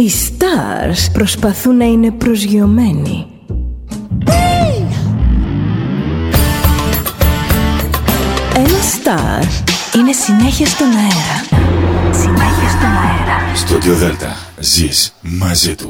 Οι stars προσπαθούν να είναι προσγειωμένοι. Ένα star είναι συνέχεια στον αέρα. Συνέχεια στον αέρα. Στο Δέλτα ζεις μαζί του.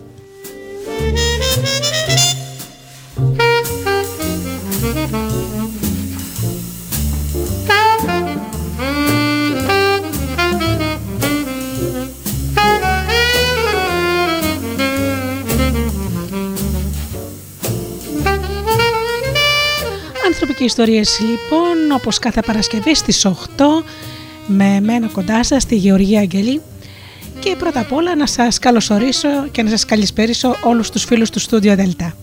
Και ιστορίες. Λοιπόν όπως κάθε Παρασκευή στις 8 με μένα κοντά σας στη Γεωργία Αγγελή. Και πρώτα απ' όλα να σας καλωσορίσω και να σας καλησπέρισω όλους τους φίλους του Στούντιο Δελτά.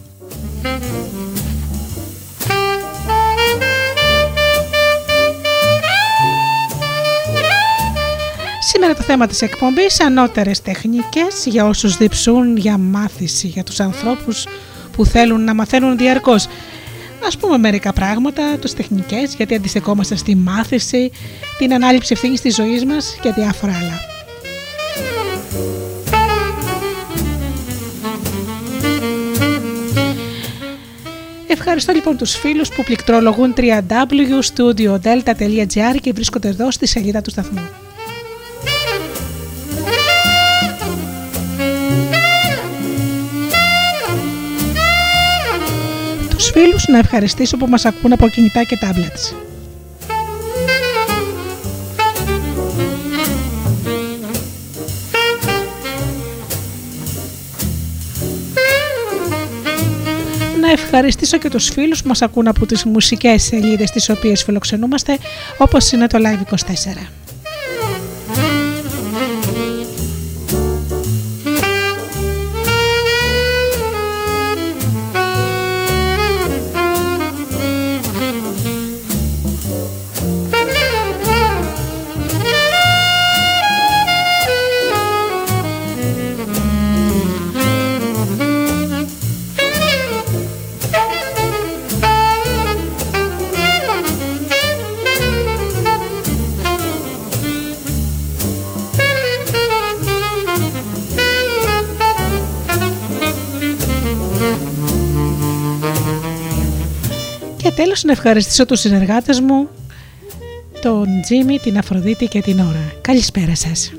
Σήμερα το θέμα της εκπομπής ανώτερες τεχνικές για όσους διψούν για μάθηση για τους ανθρώπους που θέλουν να μαθαίνουν διαρκώς ας πούμε μερικά πράγματα, τους τεχνικές, γιατί αντιστεκόμαστε στη μάθηση, την ανάληψη ευθύνης της ζωής μας και διάφορα άλλα. Ευχαριστώ λοιπόν τους φίλους που πληκτρολογούν www.studiodelta.gr και βρίσκονται εδώ στη σελίδα του σταθμού. Φίλους να ευχαριστήσω που μας ακούν από κινητά και tablets. Να ευχαριστήσω και τους φίλους που μας ακούν από τις μουσικές σελίδες τις οποίες φιλοξενούμαστε όπως είναι το Live24. τέλος να ευχαριστήσω τους συνεργάτες μου, τον Τζίμι, την Αφροδίτη και την Ωρα. Καλησπέρα σας.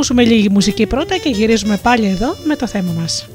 Ακούσουμε λίγη μουσική πρώτα και γυρίζουμε πάλι εδώ με το θέμα μας.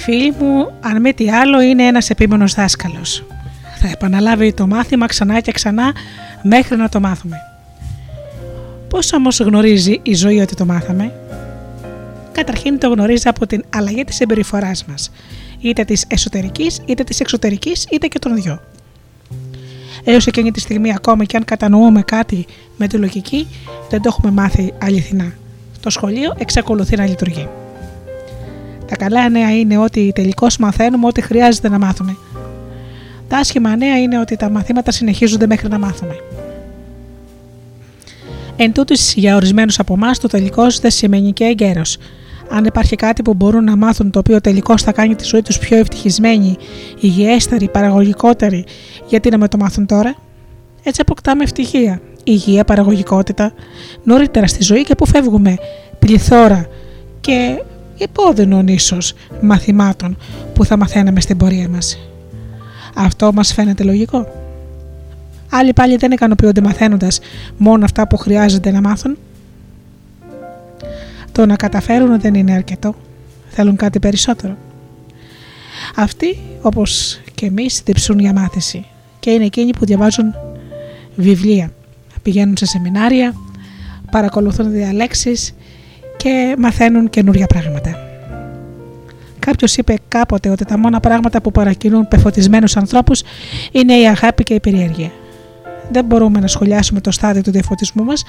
Η ζωή, φίλοι μου, αν μη τι άλλο, είναι ένας επίμονος δάσκαλος. Θα επαναλάβει το μάθημα ξανά και ξανά μέχρι να το μάθουμε. Πώς όμως γνωρίζει η ζωή ότι το μάθαμε; Καταρχήν το γνωρίζει από την αλλαγή της συμπεριφοράς μας, είτε της εσωτερικής είτε της εξωτερικής είτε και των δυο. Έως εκείνη τη στιγμή ακόμα και αν κατανοούμε κάτι με τη λογική δεν το έχουμε μάθει αληθινά. Το σχολείο εξακολουθεί να λειτουργεί. Τα καλά νέα είναι ότι τελικώς μαθαίνουμε ό,τι χρειάζεται να μάθουμε. Τα άσχημα νέα είναι ότι τα μαθήματα συνεχίζονται μέχρι να μάθουμε. Εν τούτης, για ορισμένους από εμάς, το τελικό δεν σημαίνει και εγκαίρος. Αν υπάρχει κάτι που μπορούν να μάθουν το οποίο τελικώς θα κάνει τη ζωή τους πιο ευτυχισμένη, υγιέστερη, παραγωγικότερη, γιατί να με το μάθουν τώρα; Έτσι αποκτάμε ευτυχία, υγεία, παραγωγικότητα, νωρίτερα στη ζωή και που φεύγουμε; Πληθώρα και υπόδεινων ίσως μαθημάτων που θα μαθαίναμε στην πορεία μας. Αυτό μας φαίνεται λογικό. Άλλοι πάλι δεν ικανοποιούνται μαθαίνοντας μόνο αυτά που χρειάζεται να μάθουν. Το να καταφέρουν δεν είναι αρκετό. Θέλουν κάτι περισσότερο. Αυτοί, όπως και εμείς, διψούν για μάθηση και είναι εκείνοι που διαβάζουν βιβλία, πηγαίνουν σε σεμινάρια, παρακολουθούν διαλέξεις και μαθαίνουν καινούρια πράγματα. Κάποιος είπε κάποτε ότι τα μόνα πράγματα που παρακινούν πεφωτισμένους ανθρώπους είναι η αγάπη και η περιέργεια. Δεν μπορούμε να σχολιάσουμε το στάδιο του διαφωτισμού μας,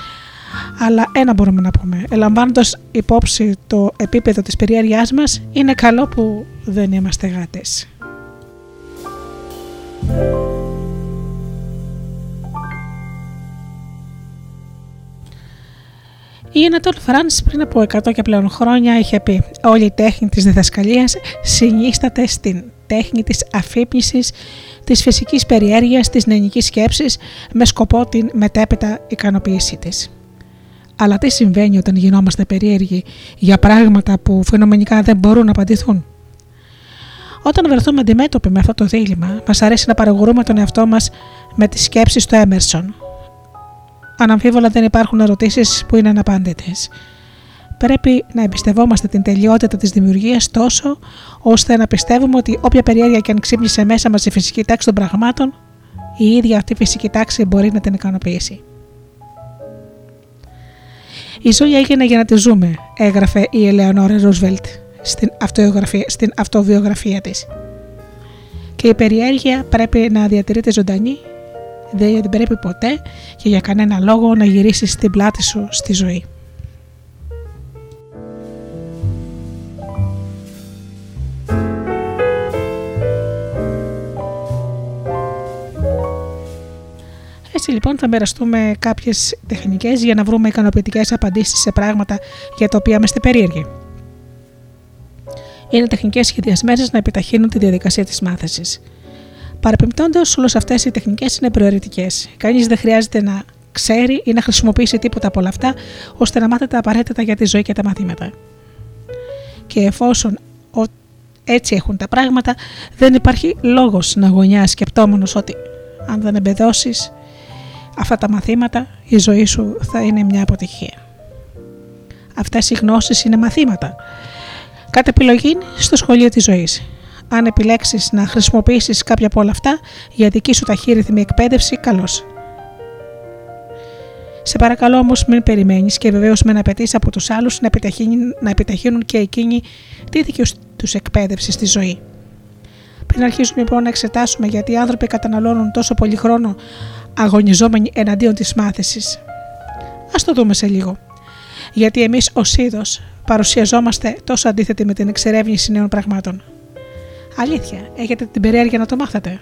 αλλά ένα μπορούμε να πούμε. Ελαμβάνοντας υπόψη το επίπεδο της περιέργειάς μας, είναι καλό που δεν είμαστε γάτες. Η Ανατόλ Φράνς πριν από 100 και πλέον χρόνια είχε πει «Όλη η τέχνη της διδασκαλίας συνίσταται στην τέχνη της αφύπνισης, της φυσικής περιέργειας, της νεανικής σκέψης με σκοπό την μετέπειτα ικανοποίησή της». Αλλά τι συμβαίνει όταν γινόμαστε περίεργοι για πράγματα που φαινομενικά δεν μπορούν να απαντηθούν; Όταν βρεθούμε αντιμέτωποι με αυτό το δίλημα, μας αρέσει να παραγωρούμε τον εαυτό μας με τις σκέψεις του Έμερσον, αναμφίβολα δεν υπάρχουν ερωτήσεις που είναι αναπάντητες. Πρέπει να εμπιστευόμαστε την τελειότητα της δημιουργίας τόσο, ώστε να πιστεύουμε ότι όποια περιέργεια και αν ξύπνησε μέσα μας η φυσική τάξη των πραγμάτων, η ίδια αυτή φυσική τάξη μπορεί να την ικανοποιήσει. Η ζωή έγινε για να τη ζούμε, έγραφε η Ελεονόρα Ρούσβελτ στην, στην αυτοβιογραφία της. Και η περιέργεια πρέπει να διατηρείται ζωντανή δεν πρέπει ποτέ και για κανένα λόγο να γυρίσεις την πλάτη σου στη ζωή. Έτσι λοιπόν θα μοιραστούμε κάποιες τεχνικές για να βρούμε ικανοποιητικές απαντήσεις σε πράγματα για τα οποία είμαστε περίεργοι. Είναι τεχνικές σχεδιασμένες να επιταχύνουν τη διαδικασία της μάθησης. Παρεπιπτόντως, όλες αυτές οι τεχνικές είναι προαιρετικές. Κανείς δεν χρειάζεται να ξέρει ή να χρησιμοποιήσει τίποτα από όλα αυτά, ώστε να μάθετε απαραίτητα για τη ζωή και τα μαθήματα. Και εφόσον ο- έτσι έχουν τα πράγματα, δεν υπάρχει λόγος να γωνιάς σκεπτόμενος ότι αν δεν εμπεδώσεις αυτά τα μαθήματα, η ζωή σου θα είναι μια αποτυχία. Αυτές οι γνώσεις είναι μαθήματα. Κατ' επιλογή στο σχολείο της ζωής. Αν επιλέξεις να χρησιμοποιήσεις κάποια από όλα αυτά για δική σου ταχύρυθμη εκπαίδευση, καλώς. Σε παρακαλώ όμως μην περιμένεις και βεβαίως μην απαιτείς από τους άλλους να, επιταχύνουν- να επιταχύνουν και εκείνοι τη δική τους εκπαίδευσης στη ζωή. Πριν αρχίσουμε λοιπόν να εξετάσουμε γιατί οι άνθρωποι καταναλώνουν τόσο πολύ χρόνο αγωνιζόμενοι εναντίον της μάθησης, ας το δούμε σε λίγο. Γιατί εμείς ως είδος παρουσιαζόμαστε τόσο αντίθετοι με την εξερεύνηση νέων πραγμάτων. Αλήθεια, έχετε την περιέργεια να το μάθετε.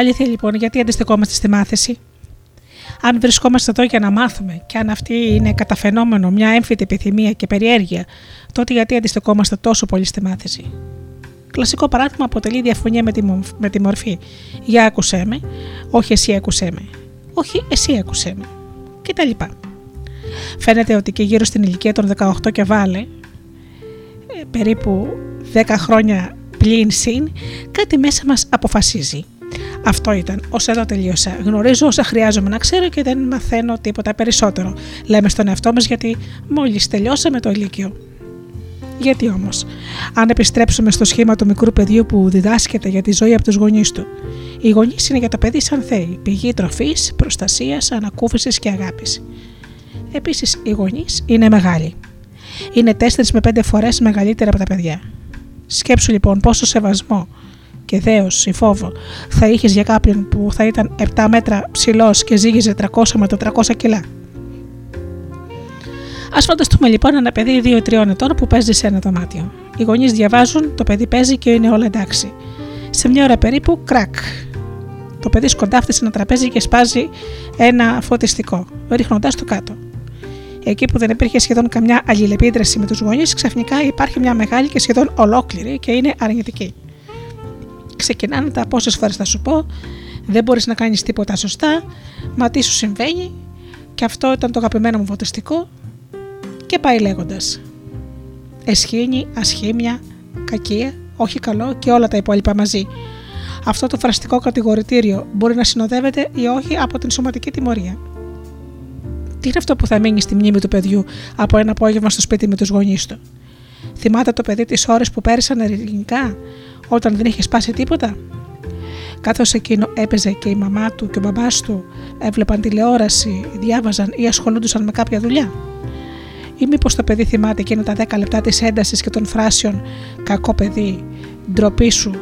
Αλήθεια λοιπόν, γιατί αντιστεκόμαστε στη μάθηση; Αν βρισκόμαστε εδώ για να μάθουμε και αν αυτή είναι κατά φαινόμενο μια έμφυτη επιθυμία και περιέργεια, τότε γιατί αντιστεκόμαστε τόσο πολύ στη μάθηση; Κλασικό παράδειγμα αποτελεί διαφωνία με τη, μομφ- με τη μορφή. Για άκουσέ με, όχι εσύ άκουσέ με. Όχι εσύ άκουσέ με. Και τα λοιπά. Φαίνεται ότι και γύρω στην ηλικία των 18 και βάλε, ε, περίπου 10 χρόνια πλην συν, κάτι μέσα μας αποφασίζει. Αυτό ήταν. Ω εδώ τελείωσα. Γνωρίζω όσα χρειάζομαι να ξέρω και δεν μαθαίνω τίποτα περισσότερο. Λέμε στον εαυτό μας γιατί μόλις τελειώσαμε το ηλικίο. Γιατί όμως, αν επιστρέψουμε στο σχήμα του μικρού παιδιού που διδάσκεται για τη ζωή από τους γονείς του, οι γονείς είναι για το παιδί σαν θέοι, πηγή τροφής, προστασίας, ανακούφισης και αγάπης. Επίσης, οι γονείς είναι μεγάλοι. Είναι 4 με 5 φορές μεγαλύτερα από τα παιδιά. Σκέψου λοιπόν πόσο σεβασμό και δέος ή φόβο θα είχες για κάποιον που θα ήταν 7 μέτρα ψηλός και ζύγιζε 300 με 400 κιλά. Α φανταστούμε λοιπόν ένα παιδί 2-3 ετών που παίζει σε ένα δωμάτιο. Οι γονείς διαβάζουν, το παιδί παίζει και είναι όλα εντάξει. Σε μια ώρα περίπου, κρακ. Το παιδί σκοντάφτει σε ένα τραπέζι και σπάζει ένα φωτιστικό, ρίχνοντάς το κάτω. Εκεί που δεν υπήρχε σχεδόν καμιά αλληλεπίδραση με τους γονείς, ξαφνικά υπάρχει μια μεγάλη και σχεδόν ολόκληρη και είναι αρνητική. Ξεκινάνε τα πόσες φορές θα σου πω, δεν μπορείς να κάνεις τίποτα σωστά, μα τι σου συμβαίνει, και αυτό ήταν το αγαπημένο μου φωτιστικό, και πάει λέγοντας. Εσχήνη, ασχήμια, κακία, όχι καλό και όλα τα υπόλοιπα μαζί. Αυτό το φραστικό κατηγορητήριο μπορεί να συνοδεύεται ή όχι από την σωματική τιμωρία. Τι είναι αυτό που θα μείνει στη μνήμη του παιδιού από ένα απόγευμα στο σπίτι με τους γονείς του; Θυμάται το παιδί τις ώρες που πέρασαν ελληνικά, όταν δεν είχε σπάσει τίποτα. Καθώ εκείνο έπαιζε και η μαμά του και ο μπαμπάς του έβλεπαν τηλεόραση, διάβαζαν ή ασχολούνταν με κάποια δουλειά. Ή μήπως το παιδί θυμάται εκείνα τα 10 λεπτά της έντασης και των φράσεων Κακό παιδί, ντροπή σου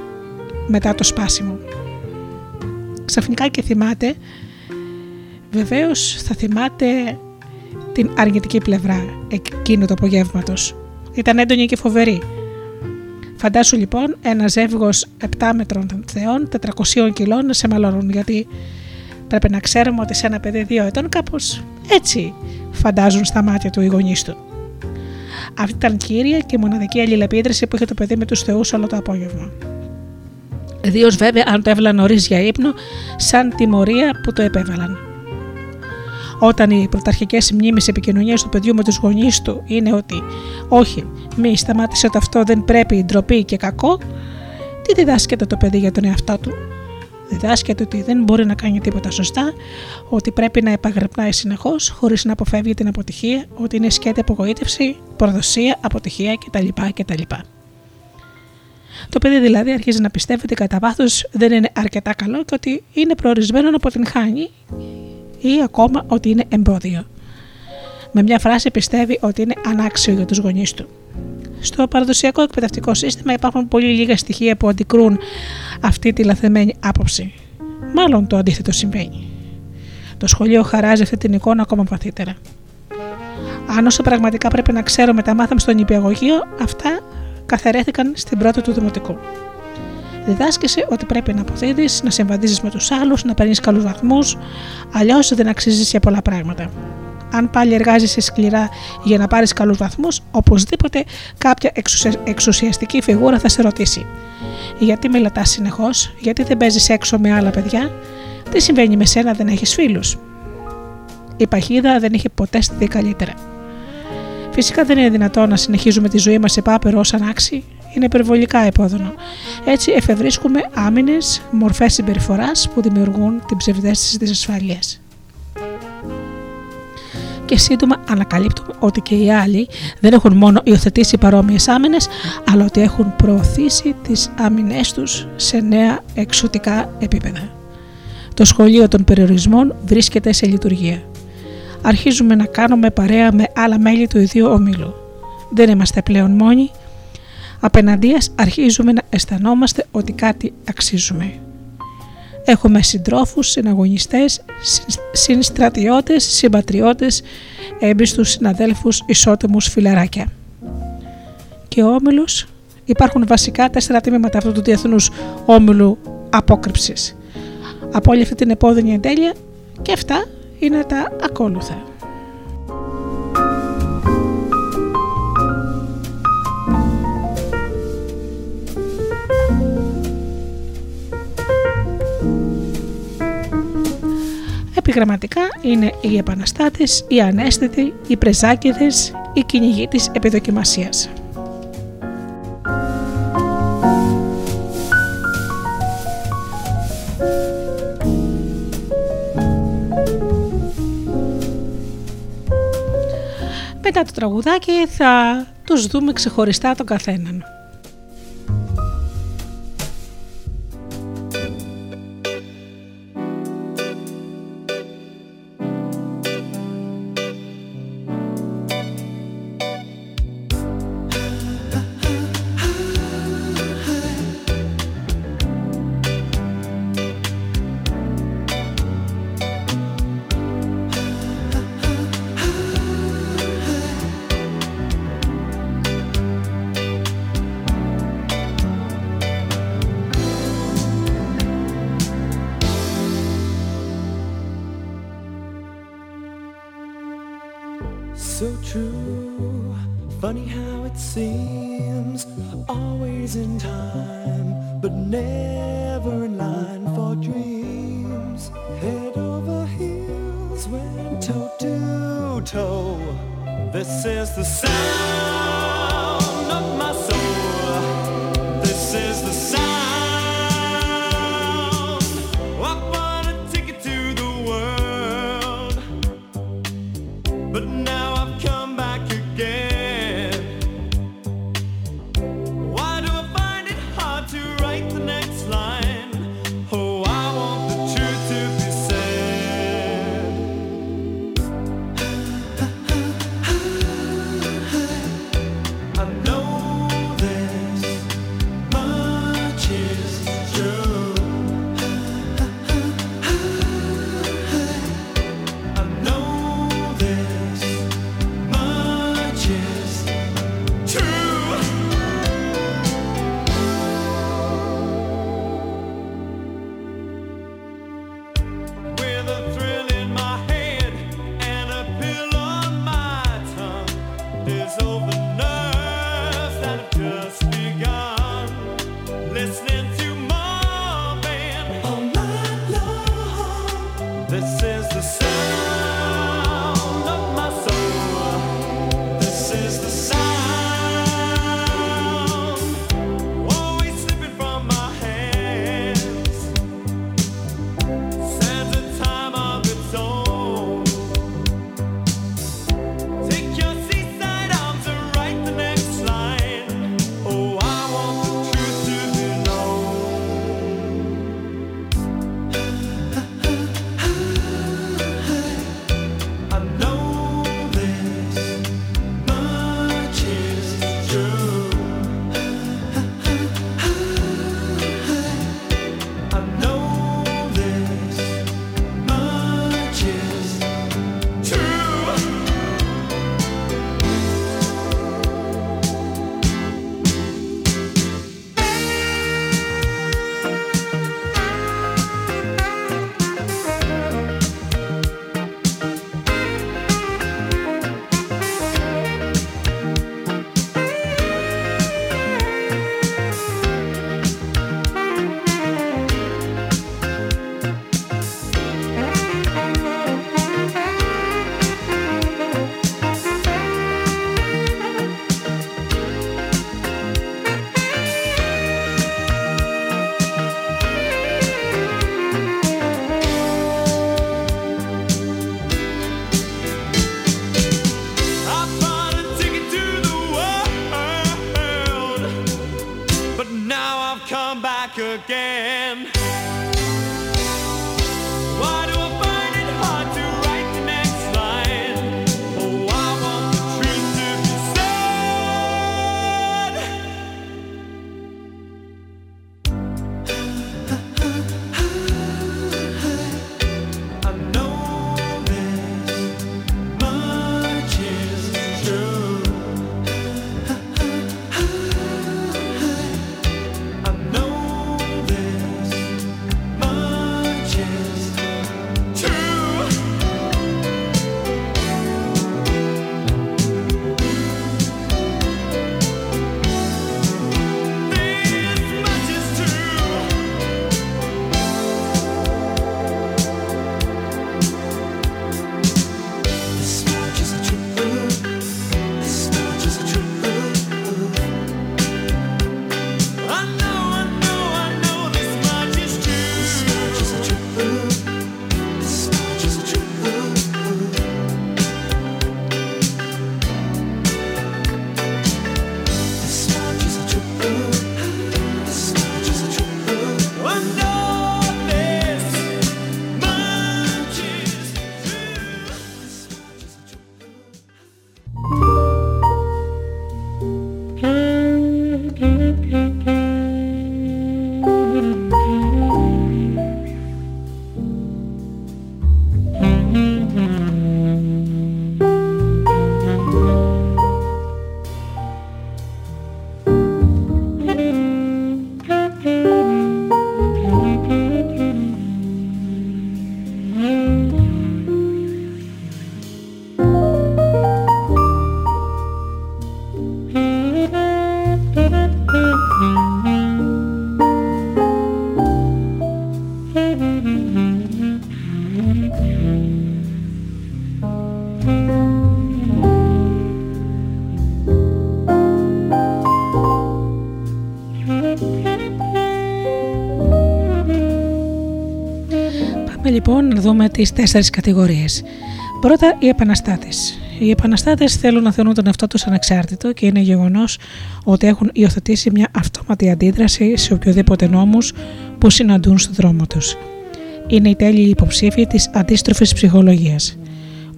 μετά το σπάσιμο. Ξαφνικά και θυμάται, βεβαίως θα θυμάται την αρνητική πλευρά εκείνου του απογεύματος. Ήταν έντονη και φοβερή. Φαντάσου λοιπόν ένα ζεύγος 7 μέτρων των θεών, 400 κιλών να σε μαλώνουν, γιατί πρέπει να ξέρουμε ότι σε ένα παιδί 2 ετών κάπως έτσι φαντάζουν στα μάτια του οι γονείς του. Αυτή ήταν κύρια και μοναδική αλληλεπίδραση που είχε το παιδί με τους Θεούς όλο το απόγευμα. Ιδίως βέβαια αν το έβαλαν νωρίς για ύπνο, σαν τιμωρία που το επέβαλαν. Όταν οι πρωταρχικές μνήμες επικοινωνίας του παιδιού με τους γονείς του είναι ότι όχι, μη σταμάτησε ότι αυτό δεν πρέπει, ντροπή και κακό, τι διδάσκεται το παιδί για τον εαυτό του; Διδάσκεται ότι δεν μπορεί να κάνει τίποτα σωστά, ότι πρέπει να επαγρυπνάει συνεχώς χωρίς να αποφεύγει την αποτυχία, ότι είναι σκέτη απογοήτευση, προδοσία, αποτυχία κτλ. κτλ. Το παιδί δηλαδή αρχίζει να πιστεύει ότι κατά βάθος δεν είναι αρκετά καλό και ότι είναι προορισμένο να αποτυγχάνει ή ακόμα ότι είναι εμπόδιο. Με μια φράση πιστεύει ότι είναι ανάξιο για τους γονείς του. Στο παραδοσιακό εκπαιδευτικό σύστημα υπάρχουν πολύ λίγα στοιχεία που αντικρούν αυτή τη λαθεμένη άποψη. Μάλλον το αντίθετο συμβαίνει. Το σχολείο χαράζει αυτή την εικόνα ακόμα βαθύτερα. Αν όσο πραγματικά πρέπει να ξέρουμε τα μάθαμε στο νηπιαγωγείο, αυτά καθαρέθηκαν στην πρώτη του δημοτικού. Διδάσκησε ότι πρέπει να αποδίδεις, να συμβαδίζεις με τους άλλους, να παίρνεις καλούς βαθμούς, αλλιώς δεν αξίζεις για πολλά πράγματα. Αν πάλι εργάζεσαι σκληρά για να πάρεις καλούς βαθμούς, οπωσδήποτε κάποια εξουσια- εξουσιαστική φιγούρα θα σε ρωτήσει. Γιατί μελετά συνεχώς, γιατί δεν παίζεις έξω με άλλα παιδιά, τι συμβαίνει με σένα, δεν έχεις φίλους; Η παχύδα δεν είχε ποτέ στηθεί καλύτερα. Φυσικά δεν είναι δυνατόν να συνεχίζουμε τη ζωή μας σε πάπερο ω ανάξι, είναι υπερβολικά επώδυνο. Έτσι εφευρίσκουμε άμυνες μορφές συμπεριφοράς που δημιουργούν την ψευδέστηση της ασφαλείας. Και σύντομα ανακαλύπτουμε ότι και οι άλλοι δεν έχουν μόνο υιοθετήσει παρόμοιες άμυνες, αλλά ότι έχουν προωθήσει τις άμυνές τους σε νέα εξωτικά επίπεδα. Το σχολείο των περιορισμών βρίσκεται σε λειτουργία. Αρχίζουμε να κάνουμε παρέα με άλλα μέλη του ιδίου ομίλου. Δεν είμαστε πλέον μόνοι. Απέναντίας αρχίζουμε να αισθανόμαστε ότι κάτι αξίζουμε. Έχουμε συντρόφους, συναγωνιστές, συν- συνστρατιώτες, συμπατριώτες, έμπιστους συναδέλφους, ισότιμους φιλαράκια. Και ο όμιλος υπάρχουν βασικά τέσσερα τμήματα αυτού του διεθνούς όμιλου απόκρυψης. Από όλη αυτή την επώδυνη εντέλεια και αυτά είναι τα ακόλουθα. Επιγραμματικά είναι οι επαναστάτες, οι ανέστητοι, οι πρεζάκηδες, οι κυνηγοί της επιδοκιμασίας. Μετά το τραγουδάκι θα τους δούμε ξεχωριστά τον καθέναν. Again. Πάμε λοιπόν να δούμε τις τέσσερις κατηγορίες. Πρώτα, οι επαναστάτες. Οι επαναστάτες θέλουν να θεωρούν τον εαυτό τους ανεξάρτητο και είναι γεγονός ότι έχουν υιοθετήσει μια αυτόματη αντίδραση σε οποιοδήποτε νόμους που συναντούν στον δρόμο τους. Είναι οι τέλειοι υποψήφοι της αντίστροφης ψυχολογίας.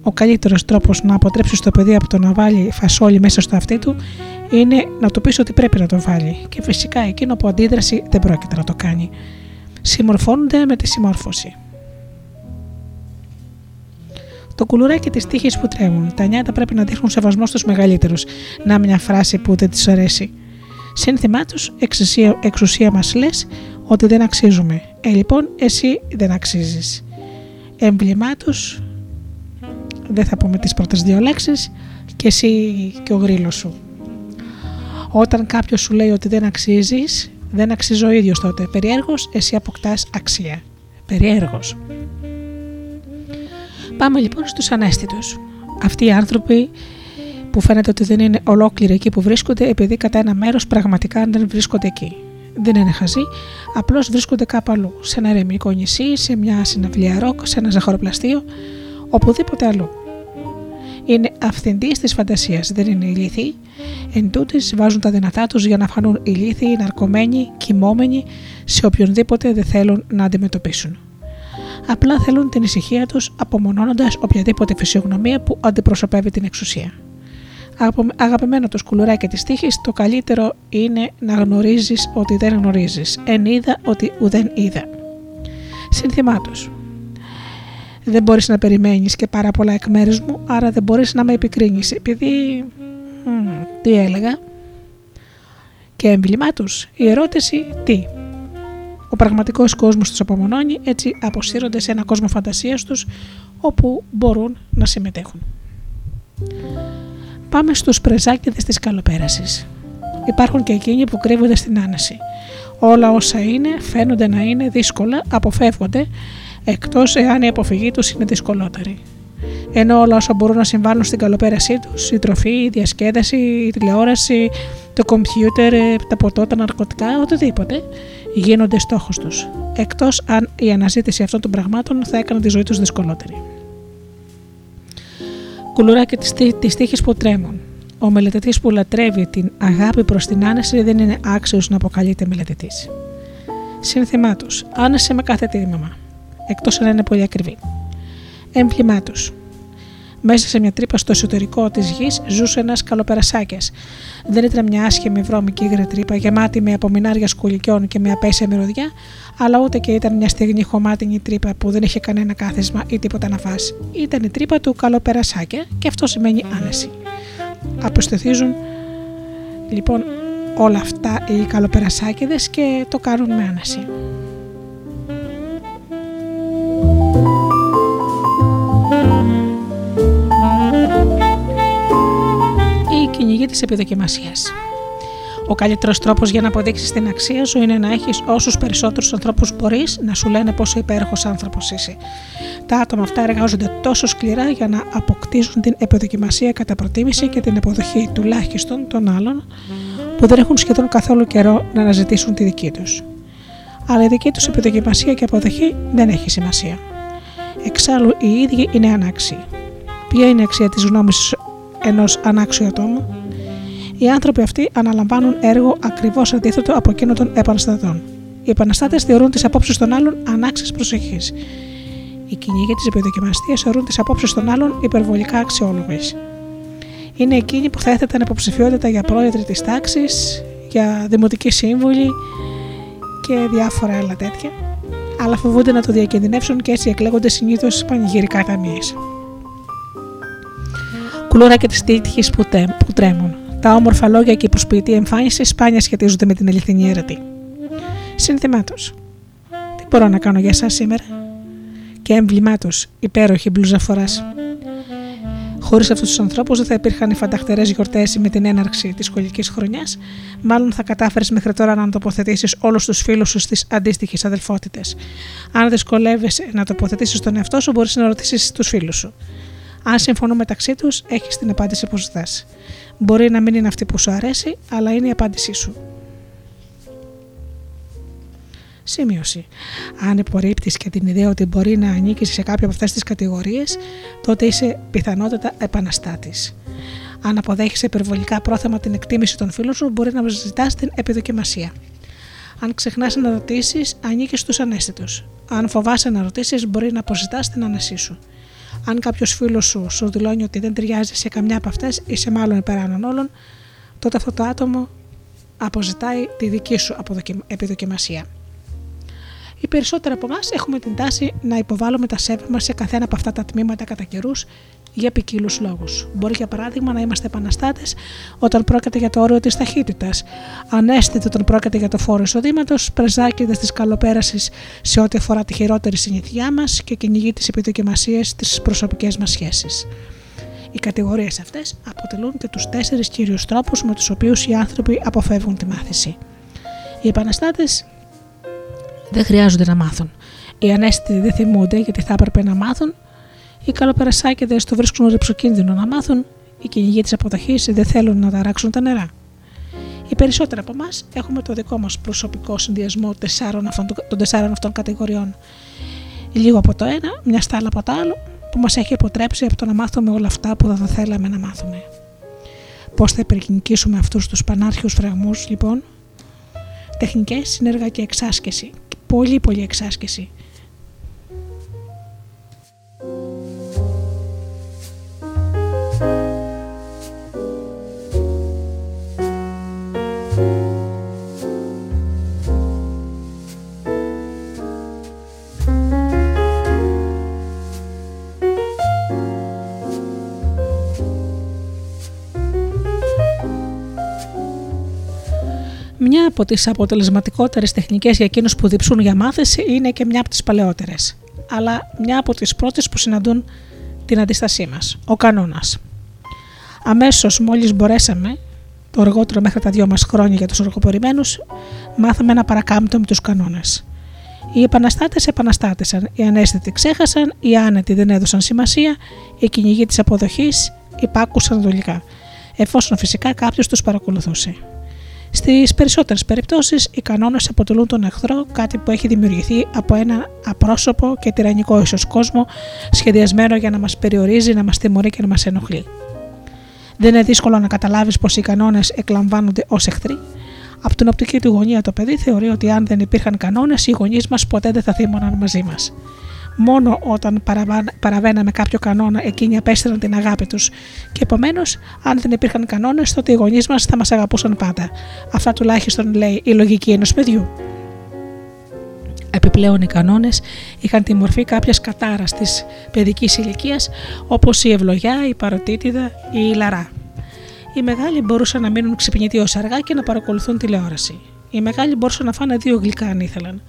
Ο καλύτερος τρόπος να αποτρέψεις το παιδί από το να βάλει φασόλι μέσα στο αυτί του είναι να του πεις ότι πρέπει να το βάλει. Και φυσικά εκείνο που αντίδραση δεν πρόκειται να το κάνει. Συμμορφώνονται με τη συμμόρφωση. Το κουλουράκι της τύχης που τρέμουν. Τα νιάτα πρέπει να δείχνουν σεβασμό στους μεγαλύτερους. Να μια φράση που δεν της αρέσει. Σύνθημά τους, εξουσία, εξουσία μας λες ότι δεν αξίζουμε. Ε, λοιπόν, εσύ δεν αξίζεις. Έμβλημά τους, δεν θα πούμε τις πρώτες δύο λέξεις, και εσύ και ο γρήλος σου. Όταν κάποιος σου λέει ότι δεν αξίζεις, δεν αξίζω ο ίδιος τότε. Περιέργως, εσύ αποκτάς αξία. Περιέργως. Πάμε λοιπόν στους ανέστητους. Αυτοί οι άνθρωποι που φαίνεται ότι δεν είναι ολόκληροι εκεί που βρίσκονται επειδή κατά ένα μέρος πραγματικά δεν βρίσκονται εκεί. Δεν είναι χαζοί, απλώς βρίσκονται κάπου αλλού. Σε ένα ερεμικό νησί, σε μια συναυλία ροκ, σε ένα ζαχαροπλαστείο, οπουδήποτε αλλού. Είναι αυθεντοί της φαντασίας, δεν είναι ηλίθιοι. Εν τούτης βάζουν τα δυνατά τους για να φανούν ηλίθιοι, ναρκωμένοι, κοιμόμενοι σε οποιονδήποτε δεν θέλουν να αντιμετωπίσουν. Απλά θέλουν την ησυχία τους απομονώνοντας οποιαδήποτε φυσιογνωμία που αντιπροσωπεύει την εξουσία. Αγαπη- Αγαπημένο το σκουλουράκι της τύχης, το καλύτερο είναι να γνωρίζεις ότι δεν γνωρίζεις. Εν είδα ότι ουδέν είδα. Σύνθημά τους. Δεν μπορείς να περιμένεις και πάρα πολλά εκ μέρους μου, άρα δεν μπορείς να με επικρίνεις. Επειδή. μ, τι έλεγα; Και έμβλημά τους. Η ερώτηση τι; Ο πραγματικός κόσμος τους απομονώνει, έτσι αποσύρονται σε ένα κόσμο φαντασίας τους όπου μπορούν να συμμετέχουν. Πάμε στους πρεζάκιδες της καλοπέρασης. Υπάρχουν και εκείνοι που κρύβονται στην άνεση. Όλα όσα είναι φαίνονται να είναι δύσκολα, αποφεύγονται, εκτός εάν η αποφυγή τους είναι δυσκολότερη. Ενώ όλα όσα μπορούν να συμβάλλουν στην καλοπέρασή τους, η τροφή, η διασκέδαση, η τηλεόραση, το κομπιούτερ, ε, τα ποτό, τα ναρκωτικά, οτιδήποτε, γίνονται στόχος τους. Εκτός αν η αναζήτηση αυτών των πραγμάτων θα έκανε τη ζωή τους δυσκολότερη κουλουράκια της, τύ- της τύχης που τρέμουν. Ο μελετητής που λατρεύει την αγάπη προς την άνεση δεν είναι άξιος να αποκαλείται μελετητής. Σύνθημά τους. Άνεση με κάθε τίμημα. Εκτός αν είναι πολύ ακριβή. Έμβλημά τους. Μέσα σε μια τρύπα στο εσωτερικό της γης ζούσε ένας καλοπερασάκια. Δεν ήταν μια άσχημη βρώμικη υγρή τρύπα γεμάτη με απομεινάρια σκουλικιών και με απέσια μυρωδιά, αλλά ούτε και ήταν μια στιγμή χωμάτινη τρύπα που δεν είχε κανένα κάθισμα ή τίποτα να φάσει. Ήταν η τρύπα του καλοπερασάκια και αυτό σημαίνει άνεση. Αποστεθίζουν λοιπόν όλα αυτά οι καλοπερασάκιδες και το κάνουν με άνεση. Η κυνηγή της επιδοκιμασίας ο καλύτερος τρόπος για να αποδείξεις την αξία σου είναι να έχεις όσους περισσότερους ανθρώπους μπορείς να σου λένε πόσο υπέροχος άνθρωπος είσαι. Τα άτομα αυτά εργάζονται τόσο σκληρά για να αποκτήσουν την επιδοκιμασία κατά προτίμηση και την αποδοχή τουλάχιστον των άλλων που δεν έχουν σχεδόν καθόλου καιρό να αναζητήσουν τη δική τους. Αλλά η δική τους επιδοκιμασία και αποδοχή δεν έχει σημασία. Εξάλλου οι ίδιοι είναι ανάξιοι. Ποια είναι η αξία της γνώμη ενός ανάξιου ατόμου, οι άνθρωποι αυτοί αναλαμβάνουν έργο ακριβώς αντίθετο από εκείνο των επαναστατών. Οι επαναστάτες θεωρούν τις απόψεις των άλλων ανάξιες προσοχή. Οι κυνήγοι τη επιδοκιμαστία θεωρούν τις απόψεις των άλλων υπερβολικά αξιόλογες. Είναι εκείνοι που θα έθεταν υποψηφιότητα για πρόεδροι της τάξης, για δημοτική σύμβουλη και διάφορα άλλα τέτοια, αλλά φοβούνται να το διακινδυνεύσουν και έτσι εκλέγονται συνήθως πανηγυρικά ταμείες. Κουλούρα και τις τύχη που, που τρέμουν. Τα όμορφα λόγια και η προσποιητή εμφάνιση σπάνια σχετίζονται με την αληθινή αίρετη. Συνθημάτω. Τι μπορώ να κάνω για εσά σήμερα; Και έμβλημάτω, υπέροχη μπλούζα φοράς. Χωρίς αυτούς τους ανθρώπους δεν θα υπήρχαν οι φανταχτερές γιορτές με την έναρξη της σχολικής χρονιάς, μάλλον θα κατάφερες μέχρι τώρα να τοποθετήσεις όλους τους φίλους σου στις αντίστοιχες αδελφότητες. Αν δυσκολεύεσαι να τοποθετήσεις τον εαυτό σου, μπορείς να ρωτήσεις τους φίλους σου. Αν συμφωνούν μεταξύ τους, έχεις την απάντηση που ζητάς. Μπορεί να μην είναι αυτή που σου αρέσει, αλλά είναι η απάντησή σου. Σημείωση. Αν υπορρίπτεις και την ιδέα ότι μπορεί να ανήκεις σε κάποια από αυτές τις κατηγορίες, τότε είσαι πιθανότατα επαναστάτης. Αν αποδέχεσαι υπερβολικά πρόθεμα την εκτίμηση των φίλων σου, μπορεί να ζητάς την επιδοκιμασία. Αν ξεχνάς να ρωτήσεις, ανήκεις στους ανέστητους. Αν φοβάσαι να ρωτήσεις, μπορεί να αποζητάς την ανεσή σου. Αν κάποιος φίλος σου σου δηλώνει ότι δεν ταιριάζει σε καμιά από αυτές ή σε μάλλον υπεράνων όλων, τότε αυτό το άτομο αποζητάει τη δική σου επιδοκιμασία. Οι περισσότεροι από εμάς έχουμε την τάση να υποβάλλουμε τα σέβη μας σε καθένα από αυτά τα τμήματα κατά καιρούς για ποικίλους λόγους. Μπορεί για παράδειγμα να είμαστε επαναστάτες όταν πρόκειται για το όριο της ταχύτητας, ανέστητε όταν πρόκειται για το φόρο εισοδήματος, πρεζάκιδες της καλοπέρασης σε ό,τι αφορά τη χειρότερη συνηθιά μας και κυνηγή της επιδοκιμασίας στι προσωπικές μας σχέσεις. Οι κατηγορίες αυτές αποτελούν και τους τέσσερις κύριους τρόπους με τους οποίους οι άνθρωποι αποφεύγουν τη μάθηση. Οι επαναστάτες δεν χρειάζονται να μάθουν. Οι ανέστητοι δεν θυμούνται γιατί θα έπρεπε να μάθουν οι καλοπερασάκιδε το βρίσκουν ρηψοκίνδυνο να μάθουν, οι κυνηγοί της αποδοχής δεν θέλουν να ταράξουν τα νερά. Οι περισσότεροι από εμάς έχουμε το δικό μας προσωπικό συνδυασμό τεσσάρων αυτών, των τεσσάρων αυτών κατηγοριών. Λίγο από το ένα, μια στάλα από το άλλο, που μας έχει αποτρέψει από το να μάθουμε όλα αυτά που δεν θα θέλαμε να μάθουμε. Πώς θα υπερκυνικήσουμε αυτούς τους πανάρχιους φραγμούς, λοιπόν, τεχνικές, συνεργά και εξάσκηση. Πολύ, πολύ εξάσκηση. Μια από τις αποτελεσματικότερες τεχνικές για εκείνους που διψούν για μάθηση είναι και μια από τις παλαιότερες. Αλλά μια από τις πρώτες που συναντούν την αντίστασή μας, ο κανόνας. Αμέσως μόλις μπορέσαμε, το αργότερο μέχρι τα δυο μας χρόνια για τους οργοπορημένους, μάθαμε να παρακάμπτω με τους κανόνες. Οι επαναστάτες επαναστάτησαν, οι ανέστητοι ξέχασαν, οι άνετοι δεν έδωσαν σημασία, οι κυνηγοί της αποδοχής υπάκουσαν δολικά, εφόσον φυσικά κάποιος τους παρακολουθούσε. Στις περισσότερες περιπτώσεις, οι κανόνες αποτελούν τον εχθρό κάτι που έχει δημιουργηθεί από ένα απρόσωπο και τυραννικό ίσως κόσμο, σχεδιασμένο για να μας περιορίζει, να μας τιμωρεί και να μας ενοχλεί. Δεν είναι δύσκολο να καταλάβεις πως οι κανόνες εκλαμβάνονται ως εχθροί, Από την οπτική του γωνία το παιδί θεωρεί ότι αν δεν υπήρχαν κανόνες, οι γονείς μας ποτέ δεν θα θύμωναν μαζί μας. Μόνο όταν παραβα- παραβαίναμε κάποιο κανόνα, εκείνοι απέστειλαν την αγάπη τους. Και επομένως, αν δεν υπήρχαν κανόνες, τότε οι γονείς μας θα μας αγαπούσαν πάντα. Αυτά τουλάχιστον λέει η λογική ενός παιδιού. Επιπλέον οι κανόνες είχαν τη μορφή κάποιας κατάρας της παιδικής ηλικίας, όπως η ευλογιά, η παροτίτιδα ή η λαρά. Οι μεγάλοι μπορούσαν να μείνουν ξυπνητοί ως αργά και να παρακολουθούν τηλεόραση. Οι μεγάλοι μπορούσαν να φάνε δύο γλυκά αν ήθελαν.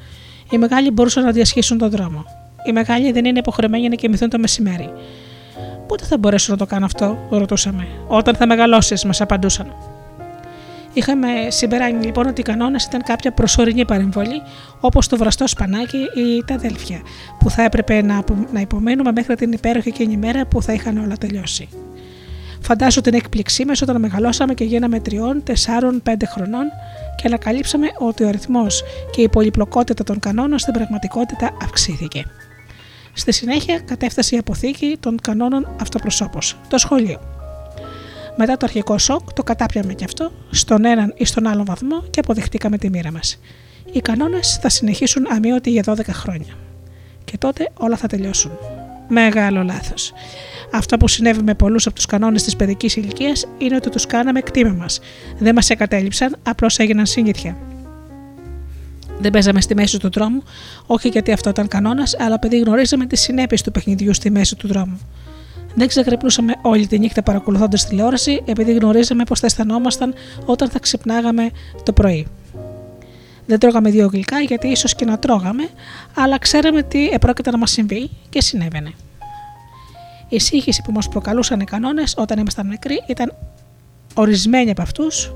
Οι μεγάλοι μπορούσαν να διασχίσουν τον δρόμο. Οι μεγάλοι δεν είναι υποχρεωμένοι να κοιμηθούν το μεσημέρι. Πότε θα μπορέσω να το κάνω αυτό, ρωτούσαμε. Όταν θα μεγαλώσεις, μας απαντούσαν. Είχαμε συμπεράνει λοιπόν ότι οι κανόνες ήταν κάποια προσωρινή παρεμβολή, όπως το βραστό σπανάκι ή τα αδέλφια, που θα έπρεπε να, απο- να υπομένουμε μέχρι την υπέροχη εκείνη μέρα που θα είχαν όλα τελειώσει. Φαντάζω την έκπληξή μας όταν μεγαλώσαμε και γίναμε τριών, τεσσάρων, πέντε χρονών και ανακαλύψαμε ότι ο αριθμός και η πολυπλοκότητα των κανόνων στην πραγματικότητα αυξήθηκε. Στη συνέχεια κατέφτασε η αποθήκη των κανόνων αυτοπροσώπως, το σχολείο. Μετά το αρχικό σοκ το κατάπιαμε κι αυτό στον έναν ή στον άλλο βαθμό και αποδεχτήκαμε τη μοίρα μας. Οι κανόνες θα συνεχίσουν αμύωτοι για 12 χρόνια. Και τότε όλα θα τελειώσουν. Μεγάλο λάθος. Αυτό που συνέβη με πολλούς από τους κανόνες της παιδικής ηλικίας είναι ότι τους κάναμε κτήμα μας. Δεν μας εγκατέλειψαν, απλώς έγιναν συνήθεια. Δεν παίζαμε στη μέση του δρόμου, όχι γιατί αυτό ήταν κανόνας, αλλά επειδή γνωρίζαμε τις συνέπειες του παιχνιδιού στη μέση του δρόμου. Δεν ξεγρυπνούσαμε όλη τη νύχτα παρακολουθώντας τηλεόραση, επειδή γνωρίζαμε πώ θα αισθανόμασταν όταν θα ξυπνάγαμε το πρωί. Δεν τρώγαμε δύο γλυκά γιατί ίσως και να τρώγαμε, αλλά ξέραμε τι επρόκειται να μας συμβεί και συνέβαινε. Η σύγχυση που μας προκαλούσαν οι κανόνες όταν ήμασταν μικροί ήταν ορισμένοι από αυτούς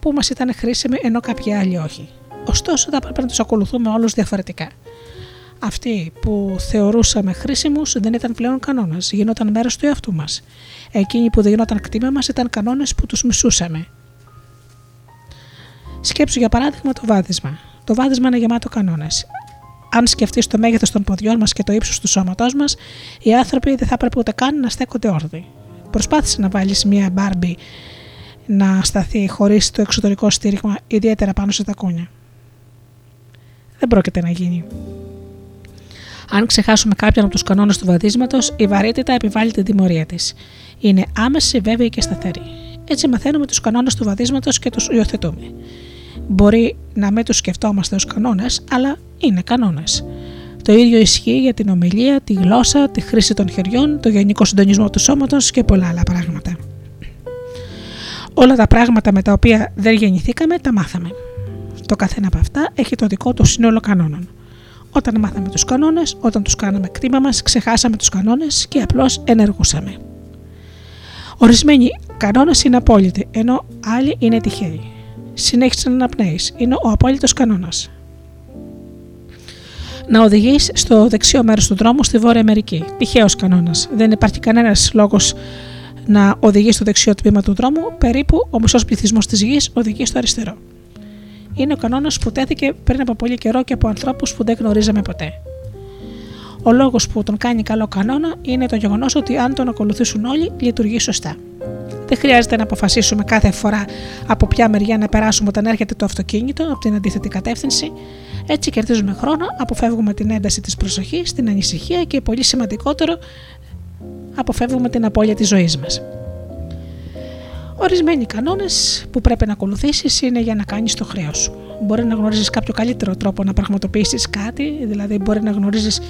που μας ήταν χρήσιμοι ενώ κάποιοι άλλοι όχι. Ωστόσο, θα πρέπει να τους ακολουθούμε όλους διαφορετικά. Αυτοί που θεωρούσαμε χρήσιμους δεν ήταν πλέον κανόνε, γινόταν μέρος του εαυτού μας. Εκείνοι που δεν γινόταν κτήμα μας ήταν κανόνες που τους μισούσαμε. Σκέψου για παράδειγμα το βάδισμα. Το βάδισμα είναι γεμάτο κανόνες. Αν σκεφτείς το μέγεθος των ποδιών μας και το ύψος του σώματός μας, οι άνθρωποι δεν θα έπρεπε ούτε καν να στέκονται όρθιοι. Προσπάθησε να βάλεις μία μπάρμπι να σταθεί χωρίς το εξωτερικό στήριγμα, ιδιαίτερα πάνω σε τακούνια. Δεν πρόκειται να γίνει. Αν ξεχάσουμε κάποιον από τους κανόνες του βαδίσματος, η βαρύτητα επιβάλλει την τιμωρία της. Είναι άμεση, βέβαιη και σταθερή. Έτσι μαθαίνουμε τους κανόνες του βαδίσματος και τους υιοθετούμε. Μπορεί να μην τους σκεφτόμαστε ως κανόνες, αλλά είναι κανόνες. Το ίδιο ισχύει για την ομιλία, τη γλώσσα, τη χρήση των χεριών, το γενικό συντονισμό του σώματος και πολλά άλλα πράγματα. Όλα τα πράγματα με τα οποία δεν γεννηθήκαμε τα μάθαμε. Το καθένα από αυτά έχει το δικό του σύνολο κανόνων. Όταν μάθαμε τους κανόνες, όταν τους κάναμε κτήμα μας, ξεχάσαμε τους κανόνες και απλώς ενεργούσαμε. Ορισμένοι κανόνες είναι απόλυτοι, ενώ άλλοι είναι τυχαίοι. Συνέχισε να αναπνέεις, είναι ο απόλυτος κανόνας. Να οδηγείς στο δεξιό μέρος του δρόμου στη Βόρεια Αμερική. Τυχαίος κανόνας. Δεν υπάρχει κανένας λόγος να οδηγείς στο δεξιό τμήμα του δρόμου, περίπου ο μισός πληθυσμός της γης οδηγεί στο αριστερό. Είναι ο κανόνας που τέθηκε πριν από πολύ καιρό και από ανθρώπους που δεν γνωρίζαμε ποτέ. Ο λόγος που τον κάνει καλό κανόνα είναι το γεγονός ότι αν τον ακολουθήσουν όλοι, λειτουργεί σωστά. Δεν χρειάζεται να αποφασίσουμε κάθε φορά από ποια μεριά να περάσουμε όταν έρχεται το αυτοκίνητο από την αντίθετη κατεύθυνση. Έτσι κερδίζουμε χρόνο, αποφεύγουμε την ένταση της προσοχής, την ανησυχία και πολύ σημαντικότερο, αποφεύγουμε την απώλεια της ζωής μας. Ορισμένοι κανόνες που πρέπει να ακολουθήσεις είναι για να κάνεις το χρέος σου. Μπορεί να γνωρίζεις κάποιο καλύτερο τρόπο να πραγματοποιήσεις κάτι, δηλαδή μπορεί να γνωρίζεις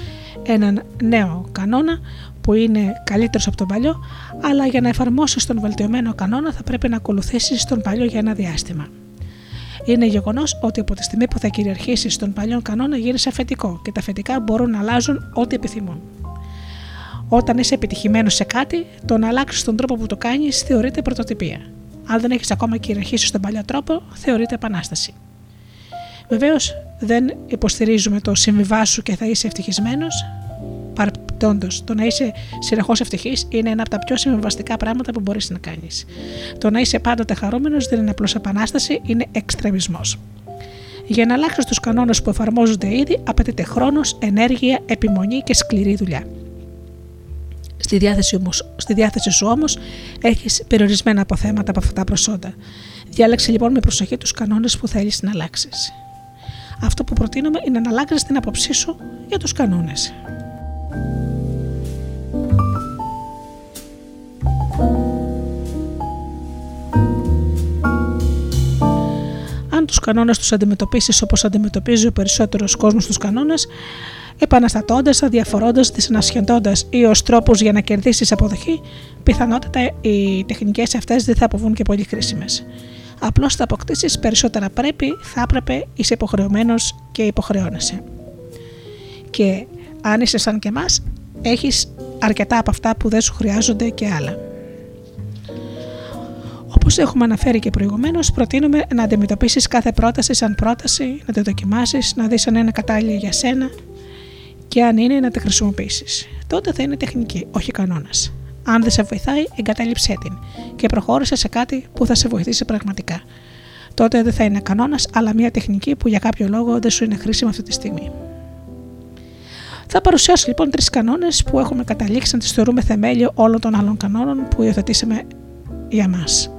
έναν νέο κανόνα που είναι καλύτερος από τον παλιό, αλλά για να εφαρμόσεις τον βελτιωμένο κανόνα θα πρέπει να ακολουθήσεις τον παλιό για ένα διάστημα. Είναι γεγονός ότι από τη στιγμή που θα κυριαρχήσεις τον παλιό κανόνα γίνεσαι αφεντικό και τα αφεντικά μπορούν να αλλάζουν ό,τι επιθυμούν. Όταν είσαι επιτυχημένος σε κάτι, το να αλλάξεις τον τρόπο που το κάνεις θεωρείται πρωτοτυπία. Αν δεν έχεις ακόμα κυριαρχήσει τον παλιό τρόπο, θεωρείται επανάσταση. Βεβαίως, δεν υποστηρίζουμε το συμβιβάσου και θα είσαι ευτυχισμένος. Παραπτώντω, το να είσαι συνεχώς ευτυχής είναι ένα από τα πιο συμβιβαστικά πράγματα που μπορείς να κάνεις. Το να είσαι πάντοτε χαρούμενο δεν είναι απλώς επανάσταση, είναι εξτρεμισμός. Για να αλλάξεις τους κανόνες που εφαρμόζονται ήδη, απαιτείται χρόνος, ενέργεια, επιμονή και σκληρή δουλειά. Στη διάθεση, όμως, στη διάθεση σου όμως έχεις περιορισμένα αποθέματα από αυτά τα προσόντα. Διάλεξε λοιπόν με προσοχή τους κανόνες που θέλεις να αλλάξεις. Αυτό που προτείνουμε είναι να αλλάξεις την άποψή σου για τους κανόνες. Αν τους κανόνες τους αντιμετωπίσεις όπως αντιμετωπίζει ο περισσότερος κόσμος τους κανόνες, επαναστατώντας, αδιαφορώντας, δυσανασχετώντα ή ως τρόπου για να κερδίσεις αποδοχή, πιθανότατα οι τεχνικές αυτές δεν θα αποβούν και πολύ χρήσιμες. Απλώς θα αποκτήσεις περισσότερα πρέπει, θα έπρεπε, είσαι υποχρεωμένος και υποχρεώνεσαι. Και αν είσαι σαν και εμάς, έχεις αρκετά από αυτά που δεν σου χρειάζονται και άλλα. Όπως έχουμε αναφέρει και προηγουμένως, προτείνουμε να αντιμετωπίσεις κάθε πρόταση σαν πρόταση, να τη δοκιμάσεις, να δεις αν είναι κατάλληλη για σένα και αν είναι να τη χρησιμοποιήσεις. Τότε θα είναι τεχνική, όχι κανόνας. Αν δεν σε βοηθάει, εγκατάλειψέ την και προχώρησε σε κάτι που θα σε βοηθήσει πραγματικά. Τότε δεν θα είναι κανόνας, αλλά μια τεχνική που για κάποιο λόγο δεν σου είναι χρήσιμη αυτή τη στιγμή. Θα παρουσιάσω λοιπόν τρεις κανόνες που έχουμε καταλήξει να τις θεωρούμε θεμέλιο όλων των άλλων κανόνων που υιοθετήσαμε για μας.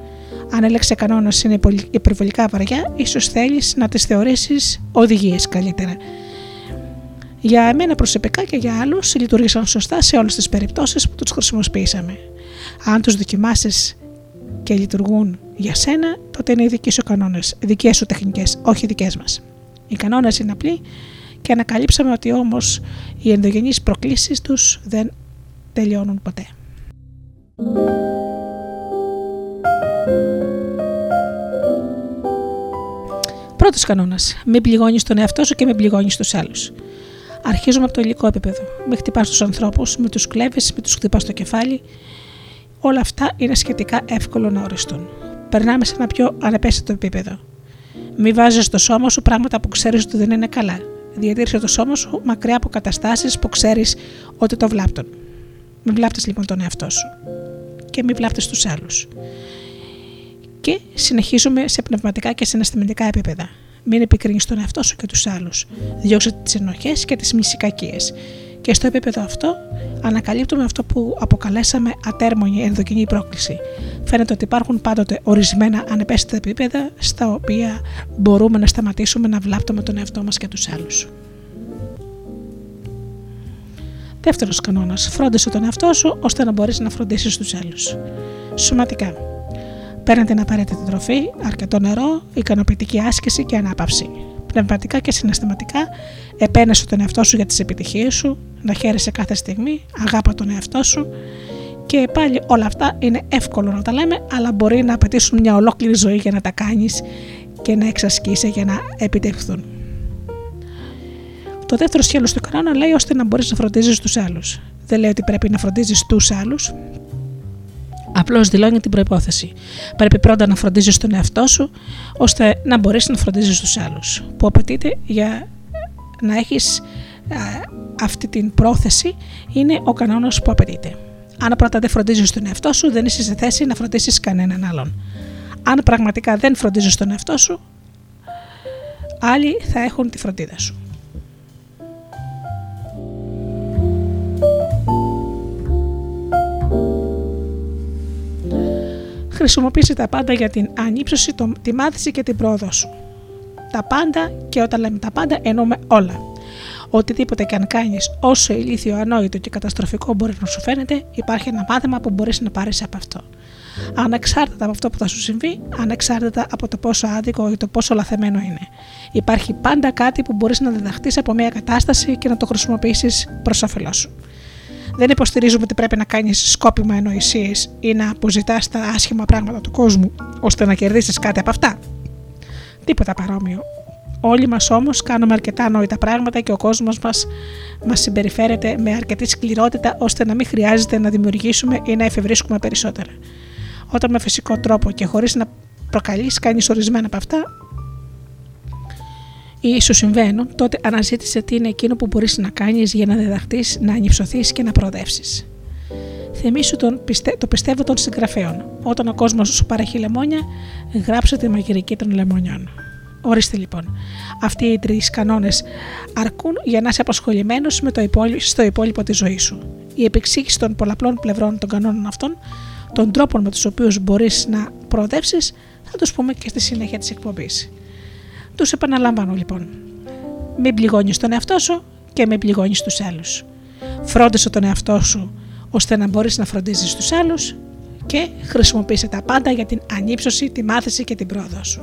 Αν η λέξη κανόνας είναι υπερβολικά βαριά, ίσως θέλεις να τις θεωρήσεις οδηγίες καλύτερα. Για εμένα προσωπικά και για άλλους λειτουργήσαν σωστά σε όλες τις περιπτώσεις που τους χρησιμοποιήσαμε. Αν τους δοκιμάσεις και λειτουργούν για σένα, τότε είναι οι δικοί σου κανόνες, δικές σου τεχνικές, όχι δικές μας. Οι κανόνες είναι απλοί και ανακαλύψαμε ότι όμως οι ενδογενείς προκλήσεις τους δεν τελειώνουν ποτέ. Πρώτος κανόνας. Μην πληγώνεις τον εαυτό σου και μην πληγώνεις τους άλλους. Αρχίζουμε από το υλικό επίπεδο. Μην χτυπάς τους ανθρώπους, μην τους κλέβεις, μην τους χτυπάς στο κεφάλι. Όλα αυτά είναι σχετικά εύκολο να οριστούν. Περνάμε σε ένα πιο ανεπαίσθητο επίπεδο. Μην βάζεις στο σώμα σου πράγματα που ξέρεις ότι δεν είναι καλά. Διατήρησε το σώμα σου μακριά από καταστάσεις που ξέρεις ότι το βλάπτουν. Μην βλάπτεις λοιπόν τον εαυτό σου. Και μην βλάπτεις τους άλλους. Και συνεχίζουμε σε πνευματικά και συναισθηματικά επίπεδα. Μην επικρίνεις τον εαυτό σου και τους άλλους. Διώξε τις ενοχές και τις μυσικακίε. Και στο επίπεδο αυτό ανακαλύπτουμε αυτό που αποκαλέσαμε ατέρμονη ενδοκινή πρόκληση. Φαίνεται ότι υπάρχουν πάντοτε ορισμένα ανεπαίσθητα επίπεδα στα οποία μπορούμε να σταματήσουμε να βλάπτουμε τον εαυτό μας και τους άλλους. Δεύτερος κανόνας. Φρόντισε τον εαυτό σου ώστε να μπορείς να φροντίσεις τους άλλους. Σωματικά. Παίρνει την απαραίτητη τροφή, αρκετό νερό, ικανοποιητική άσκηση και ανάπαυση. Πνευματικά και συναισθηματικά, επένεσαι τον εαυτό σου για τις επιτυχίες σου, να χαίρεσαι κάθε στιγμή, αγάπα τον εαυτό σου και πάλι όλα αυτά είναι εύκολο να τα λέμε, αλλά μπορεί να απαιτήσουν μια ολόκληρη ζωή για να τα κάνεις και να εξασκήσει για να επιτευχθούν. Το δεύτερο σχέδιο του κανόνα λέει ώστε να μπορείς να φροντίζεις τους άλλους. Δεν λέει ότι πρέπει να φροντίζεις τους άλλους, Απλώς δηλώνει την προπόθεση. Πρέπει πρώτα να φροντίζεις τον εαυτό σου, ώστε να μπορέσει να φροντίζεις τους άλλους. Που απαιτείται για να έχεις αυτή την πρόθεση είναι ο κανόνας που απαιτείται. Αν πρώτα δεν φροντίζεις τον εαυτό σου, δεν είσαι σε θέση να φροντίσεις κανέναν άλλον. Αν πραγματικά δεν φροντίζεις τον εαυτό σου, άλλοι θα έχουν τη φροντίδα σου. Χρησιμοποιήσει τα πάντα για την ανύψωση, τη μάθηση και την πρόοδο σου. Τα πάντα και όταν λέμε τα πάντα εννοούμε όλα. Οτιδήποτε και αν κάνεις, όσο ηλίθιο, ανόητο και καταστροφικό μπορεί να σου φαίνεται, υπάρχει ένα μάθημα που μπορείς να πάρεις από αυτό. Ανεξάρτητα από αυτό που θα σου συμβεί, ανεξάρτητα από το πόσο άδικο ή το πόσο λαθεμένο είναι. Υπάρχει πάντα κάτι που μπορείς να διδαχτείς από μια κατάσταση και να το χρησιμοποιήσεις προς όφελός σου. Δεν υποστηρίζουμε ότι πρέπει να κάνεις σκόπιμα εννοησίες ή να αποζητάς τα άσχημα πράγματα του κόσμου ώστε να κερδίσεις κάτι από αυτά. Τίποτα παρόμοιο. Όλοι μας όμως κάνουμε αρκετά νόητα πράγματα και ο κόσμος μας μας συμπεριφέρεται με αρκετή σκληρότητα ώστε να μην χρειάζεται να δημιουργήσουμε ή να εφευρίσκουμε περισσότερα. Όταν με φυσικό τρόπο και χωρίς να προκαλείς κάνει ορισμένα από αυτά, ή σου συμβαίνουν, τότε αναζήτησε τι είναι εκείνο που μπορείς να κάνεις για να διδαχθείς, να ανυψωθείς και να προοδεύσεις. Θυμήσου τον, πιστε, το πιστεύω των συγγραφέων. Όταν ο κόσμος σου παρέχει λεμόνια, γράψε τη μαγειρική των λεμονιών. Ορίστε λοιπόν, αυτοί οι τρεις κανόνες αρκούν για να είσαι απασχολημένος στο υπόλοιπο της ζωής σου. Η επεξήγηση των πολλαπλών πλευρών των κανόνων αυτών, των τρόπων με τους οποίους μπορείς να προοδεύσεις, θα τους πούμε και στη συνέχεια της εκπομπής. Τους επαναλαμβάνω λοιπόν. Μην πληγώνεις τον εαυτό σου και μην πληγώνεις τους άλλους. Φρόντισε τον εαυτό σου ώστε να μπορείς να φροντίζεις τους άλλους και χρησιμοποίησε τα πάντα για την ανύψωση, τη μάθηση και την πρόοδο σου.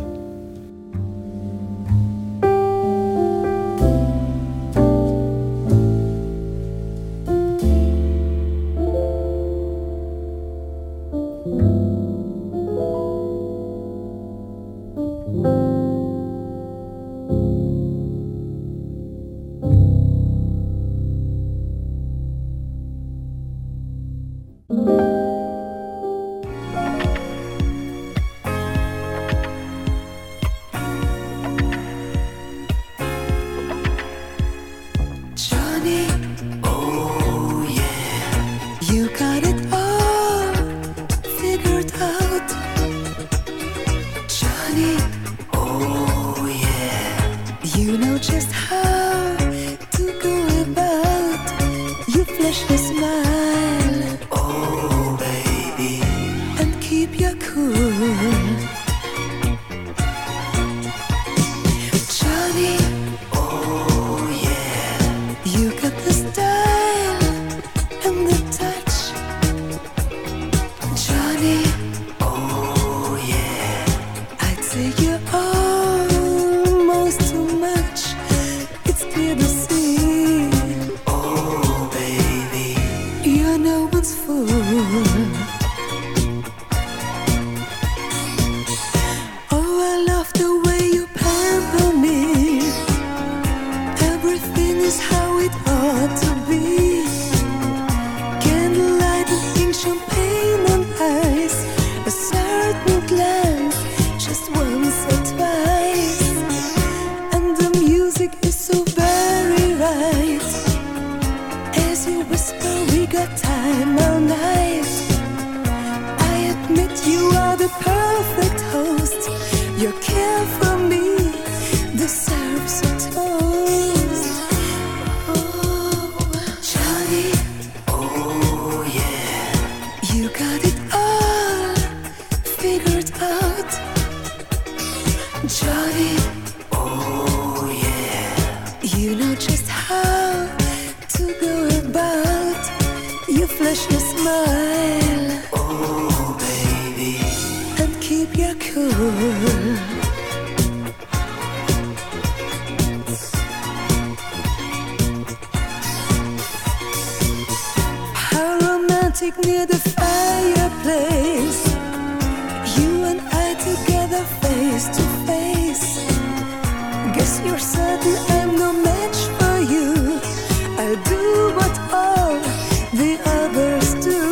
face. Guess you're certain I'm no match for you. I'll do what all the others do.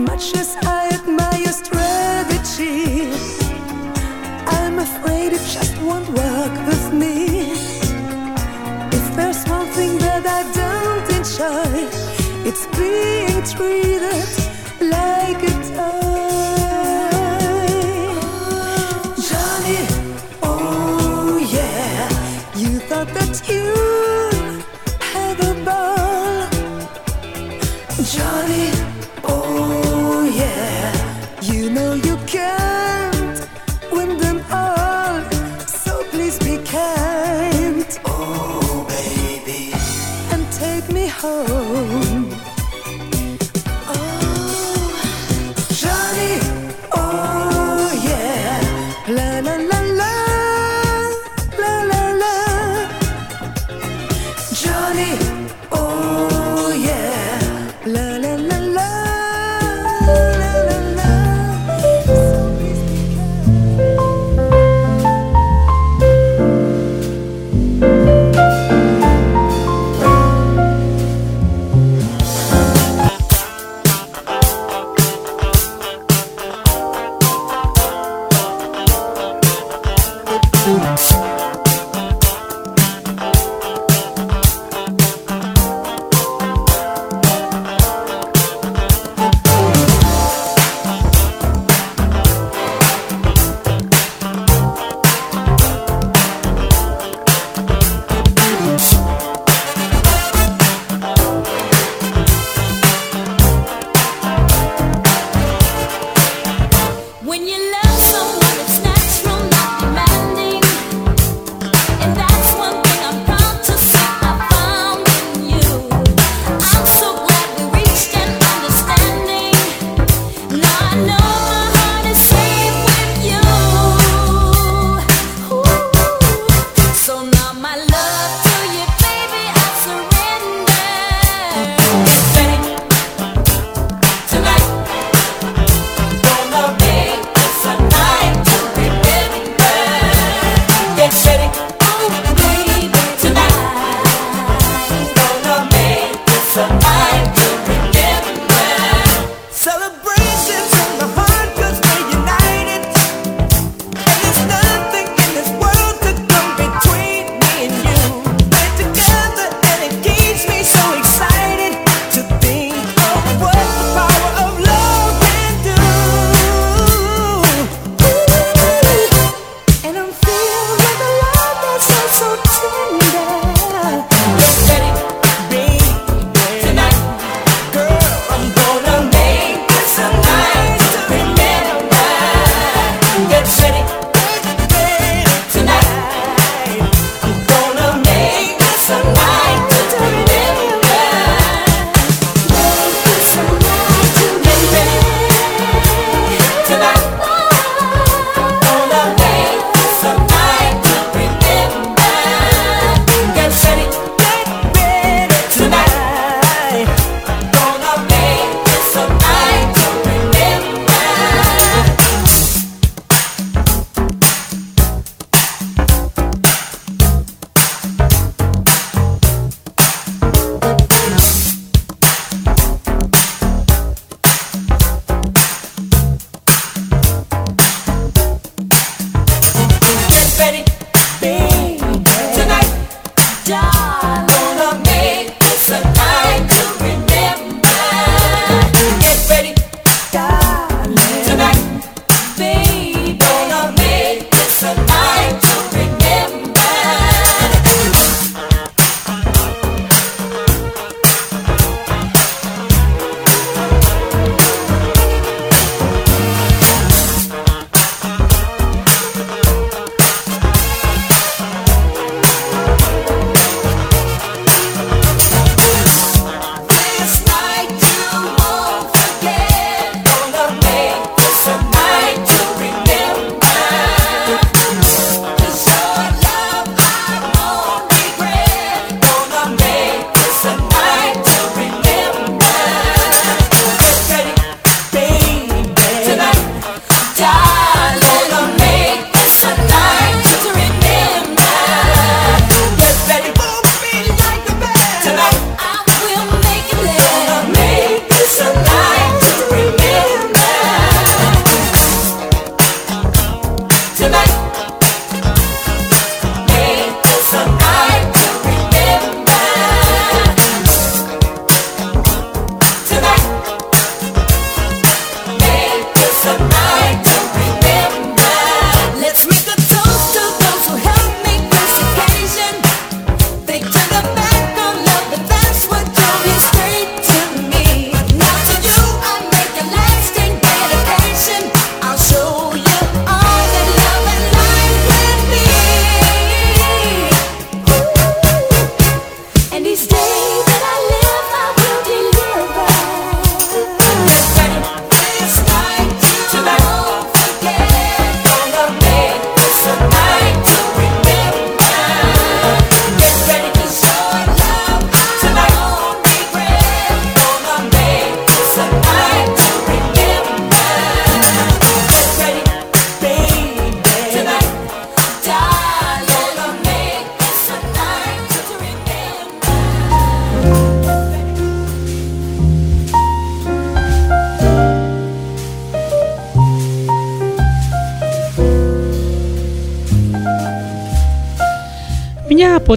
Much as I admire your strategy, I'm afraid it just won't work with me. If there's one thing that I don't enjoy, it's being treated.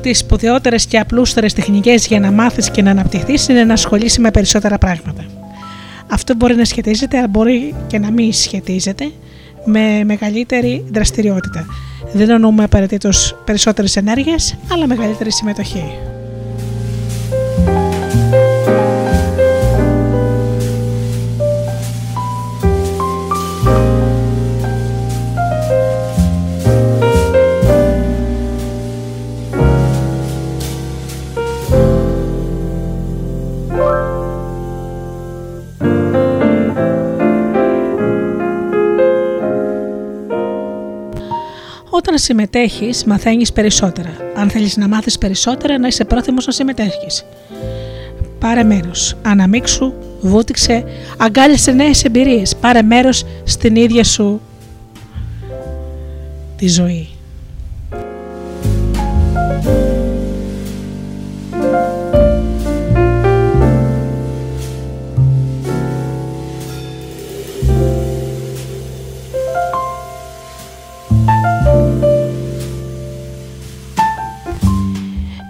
Τις σπουδαιότερες και απλούστερες τεχνικές για να μάθεις και να αναπτυχθείς είναι να ασχολείσαι με περισσότερα πράγματα. Αυτό μπορεί να σχετίζεται, αλλά μπορεί και να μην σχετίζεται με μεγαλύτερη δραστηριότητα. Δεν εννοούμε απαραίτητος περισσότερες ενέργειες, αλλά μεγαλύτερη συμμετοχή. Όταν συμμετέχεις, μαθαίνεις περισσότερα. Αν θέλεις να μάθεις περισσότερα, να είσαι πρόθυμος να συμμετέχεις. Πάρε μέρος. Αναμίξου, βούτυξε, αγκάλιασε νέες εμπειρίες. Πάρε μέρος στην ίδια σου τη ζωή.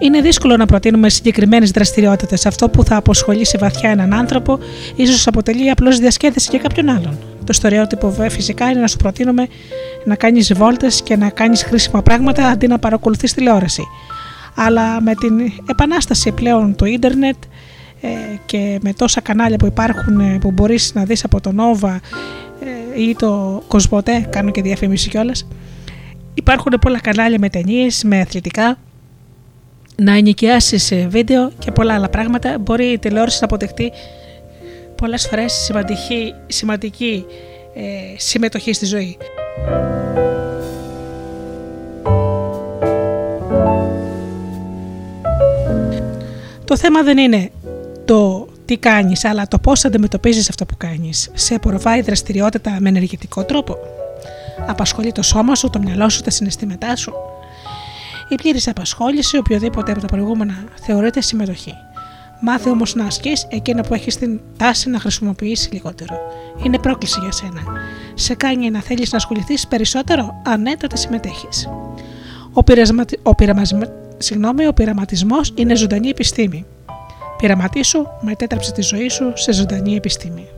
Είναι δύσκολο να προτείνουμε συγκεκριμένες δραστηριότητες. Αυτό που θα αποσχολήσει βαθιά έναν άνθρωπο, ίσως αποτελεί απλώς διασκέδαση για κάποιον άλλον. Το στερεότυπο βέβαια φυσικά είναι να σου προτείνουμε να κάνεις βόλτες και να κάνεις χρήσιμα πράγματα αντί να παρακολουθείς τηλεόραση. Αλλά με την επανάσταση πλέον του ίντερνετ ε, και με τόσα κανάλια που υπάρχουν ε, που μπορείς να δεις από το Nova ε, ή το Κοσμοτέ, κάνω και διαφήμιση κιόλας. Υπάρχουν πολλά κανάλια με ταινίες, με αθλητικά, να ενοικιάσει σε βίντεο και πολλά άλλα πράγματα, μπορεί η τηλεόραση να αποδεχτεί πολλές φορές σημαντική, σημαντική ε, συμμετοχή στη ζωή. Το θέμα δεν είναι το τι κάνεις, αλλά το πώς αντιμετωπίζεις αυτό που κάνεις. Σε απορροφάει δραστηριότητα με ενεργητικό τρόπο. Απασχολεί το σώμα σου, το μυαλό σου, τα συναισθήματά σου. Η πλήρης απασχόληση, οποιοδήποτε από τα προηγούμενα, θεωρείται συμμετοχή. Μάθε όμως να ασκείς εκείνα που έχεις την τάση να χρησιμοποιήσεις λιγότερο. Είναι πρόκληση για σένα. Σε κάνει να θέλεις να ασχοληθείς περισσότερο, αν ναι, τότε συμμετέχεις. Ο, πειρασματι... ο, πειραμασμα... Συγγνώμη, ο πειραματισμός είναι ζωντανή επιστήμη. Πειραματίσου, μετέτραψε τη ζωή σου σε ζωντανή επιστήμη.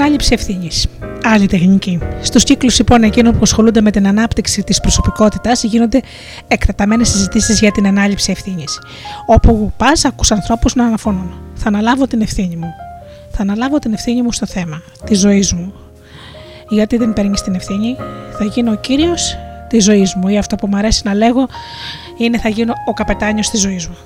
Και ανάληψη ευθύνη. Άλλη τεχνική. Στους κύκλους λοιπόν εκείνων που ασχολούνται με την ανάπτυξη της προσωπικότητας γίνονται εκτεταμένες συζητήσεις για την ανάληψη ευθύνης. Όπου πας, ακούς ανθρώπους να αναφωνούν. Θα αναλάβω την ευθύνη μου. Θα αναλάβω την ευθύνη μου στο θέμα της ζωής μου. Γιατί δεν παίρνεις την ευθύνη, θα γίνω ο κύριος της ζωής μου. Ή αυτό που μου αρέσει να λέγω είναι θα γίνω ο καπετάνιος της ζωής μου.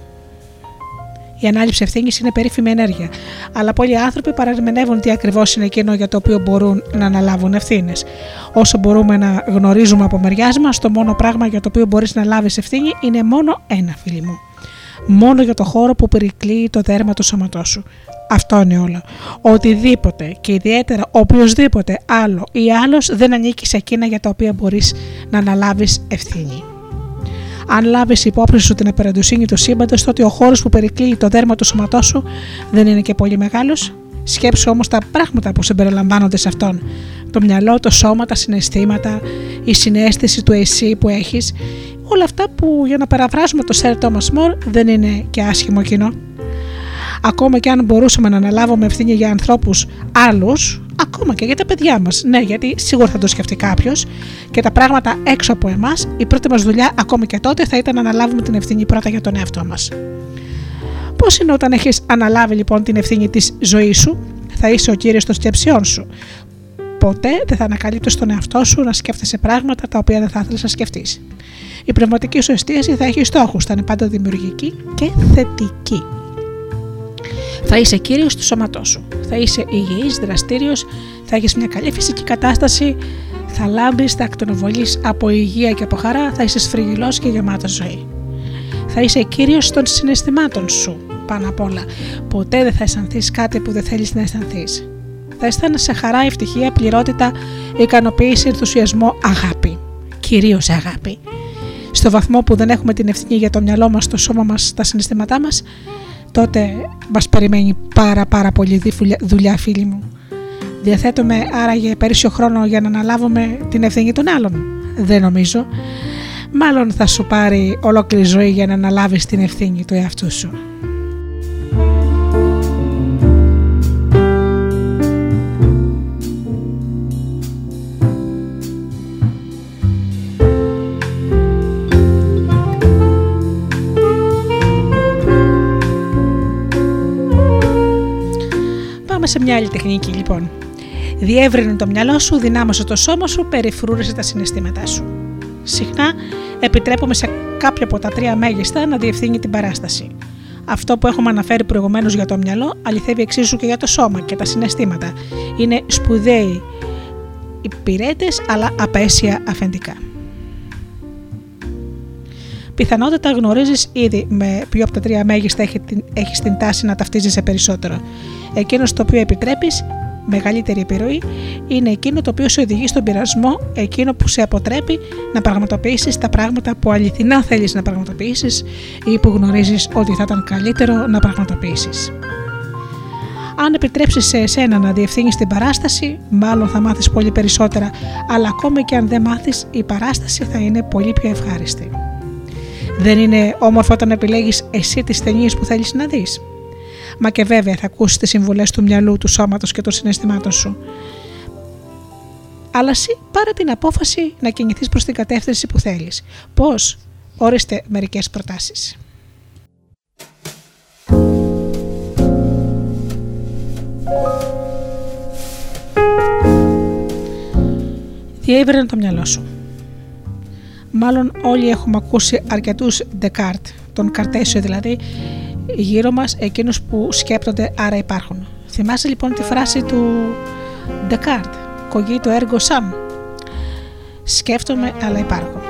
Η ανάληψη ευθύνης είναι περίφημη ενέργεια, αλλά πολλοί άνθρωποι παραμενεύουν τι ακριβώς είναι εκείνο για το οποίο μπορούν να αναλάβουν ευθύνες. Όσο μπορούμε να γνωρίζουμε από μεριάς μας, το μόνο πράγμα για το οποίο μπορείς να λάβεις ευθύνη είναι μόνο ένα, φίλοι μου. Μόνο για το χώρο που περικλείει το δέρμα του σώματός σου. Αυτό είναι όλο. Οτιδήποτε και ιδιαίτερα οποιοδήποτε άλλο ή άλλος δεν ανήκει σε εκείνα για τα οποία μπορείς να αναλάβεις ευθύνη. Αν λάβεις υπόψη σου την απεραντοσύνη του σύμπαντος, τότε ο χώρος που περικλείει το δέρμα του σώματός σου δεν είναι και πολύ μεγάλος. Σκέψου όμως τα πράγματα που συμπεριλαμβάνονται σε αυτόν. Το μυαλό, το σώμα, τα συναισθήματα, η συνέστηση του εσύ που έχεις, όλα αυτά που για να παραφράσουμε το Σερ Thomas More δεν είναι και άσχημο κοινό. Ακόμα και αν μπορούσαμε να αναλάβουμε ευθύνη για ανθρώπους άλλους, ακόμα και για τα παιδιά μας. Ναι, γιατί σίγουρα θα το σκεφτεί κάποιος και τα πράγματα έξω από εμάς, η πρώτη μας δουλειά, ακόμα και τότε, θα ήταν να αναλάβουμε την ευθύνη πρώτα για τον εαυτό μας. Πώς είναι όταν έχεις αναλάβει λοιπόν την ευθύνη της ζωής σου, θα είσαι ο κύριος των σκέψεών σου. Ποτέ δεν θα ανακαλύπτεις τον εαυτό σου να σκέφτεσαι πράγματα τα οποία δεν θα ήθελες να σκεφτείς. Η πνευματική σου εστίαση θα έχει στόχους, θα είναι πάντα δημιουργική και θετική. Θα είσαι κύριος του σώματός σου. Θα είσαι υγιής, δραστήριος, θα έχεις μια καλή φυσική κατάσταση, θα λάμπεις, θα ακτονοβολείς από υγεία και από χαρά, θα είσαι σφριγγυλός και γεμάτος ζωή. Θα είσαι κύριος των συναισθημάτων σου πάνω απ' όλα. Ποτέ δεν θα αισθανθείς κάτι που δεν θέλεις να αισθανθείς. Θα αισθάνεσαι χαρά, ευτυχία, πληρότητα, ικανοποίηση, ενθουσιασμό, αγάπη. Κυρίως αγάπη. Στο βαθμό που δεν έχουμε την ευθύνη για το μυαλό μας, το σώμα μας, τα συναισθήματά μας, τότε μας περιμένει πάρα πάρα πολύ δουλειά, φίλοι μου. Διαθέτουμε άραγε περισσότερο χρόνο για να αναλάβουμε την ευθύνη των άλλων. Δεν νομίζω. Μάλλον θα σου πάρει ολόκληρη ζωή για να αναλάβεις την ευθύνη του εαυτού σου. Πάμε σε μια άλλη τεχνική λοιπόν. Διεύρυνε το μυαλό σου, δυνάμωσε το σώμα σου, περιφρούρησε τα συναισθήματά σου. Συχνά επιτρέπουμε σε κάποιο από τα τρία μέγιστα να διευθύνει την παράσταση. Αυτό που έχουμε αναφέρει προηγουμένως για το μυαλό αληθεύει εξίσου και για το σώμα και τα συναισθήματα. Είναι σπουδαίοι υπηρέτες, αλλά απέσια αφεντικά. Πιθανότατα γνωρίζεις ήδη με ποιο από τα τρία μέγιστα έχει την, έχεις την τάση να ταυτίζεσαι περισσότερο. Εκείνος το οποίο επιτρέπεις μεγαλύτερη επιρροή είναι εκείνο το οποίο σε οδηγεί στον πειρασμό, εκείνο που σε αποτρέπει να πραγματοποιήσεις τα πράγματα που αληθινά θέλεις να πραγματοποιήσεις ή που γνωρίζεις ότι θα ήταν καλύτερο να πραγματοποιήσεις. Αν επιτρέψεις σε εσένα να διευθύνεις την παράσταση, μάλλον θα μάθεις πολύ περισσότερα, αλλά ακόμη και αν δεν μάθεις, η παράσταση θα είναι πολύ πιο ευχάριστη. Δεν είναι όμορφο όταν επιλέγεις εσύ τις ταινίες που θέλεις να δεις; Μα και βέβαια θα ακούσεις τις συμβουλές του μυαλού, του σώματος και των συναισθημάτων σου. Αλλά εσύ πάρε την απόφαση να κινηθείς προς την κατεύθυνση που θέλεις. Πώς, όριστε μερικές προτάσεις. Διέβραινε το μυαλό σου. Μάλλον όλοι έχουμε ακούσει αρκετούς Descartes, τον Καρτέσιο δηλαδή, γύρω μας εκείνους που σκέπτονται άρα υπάρχουν. Θυμάσαι λοιπόν τη φράση του Descartes, το έργο σαμ. Σκέφτομαι αλλά υπάρχω.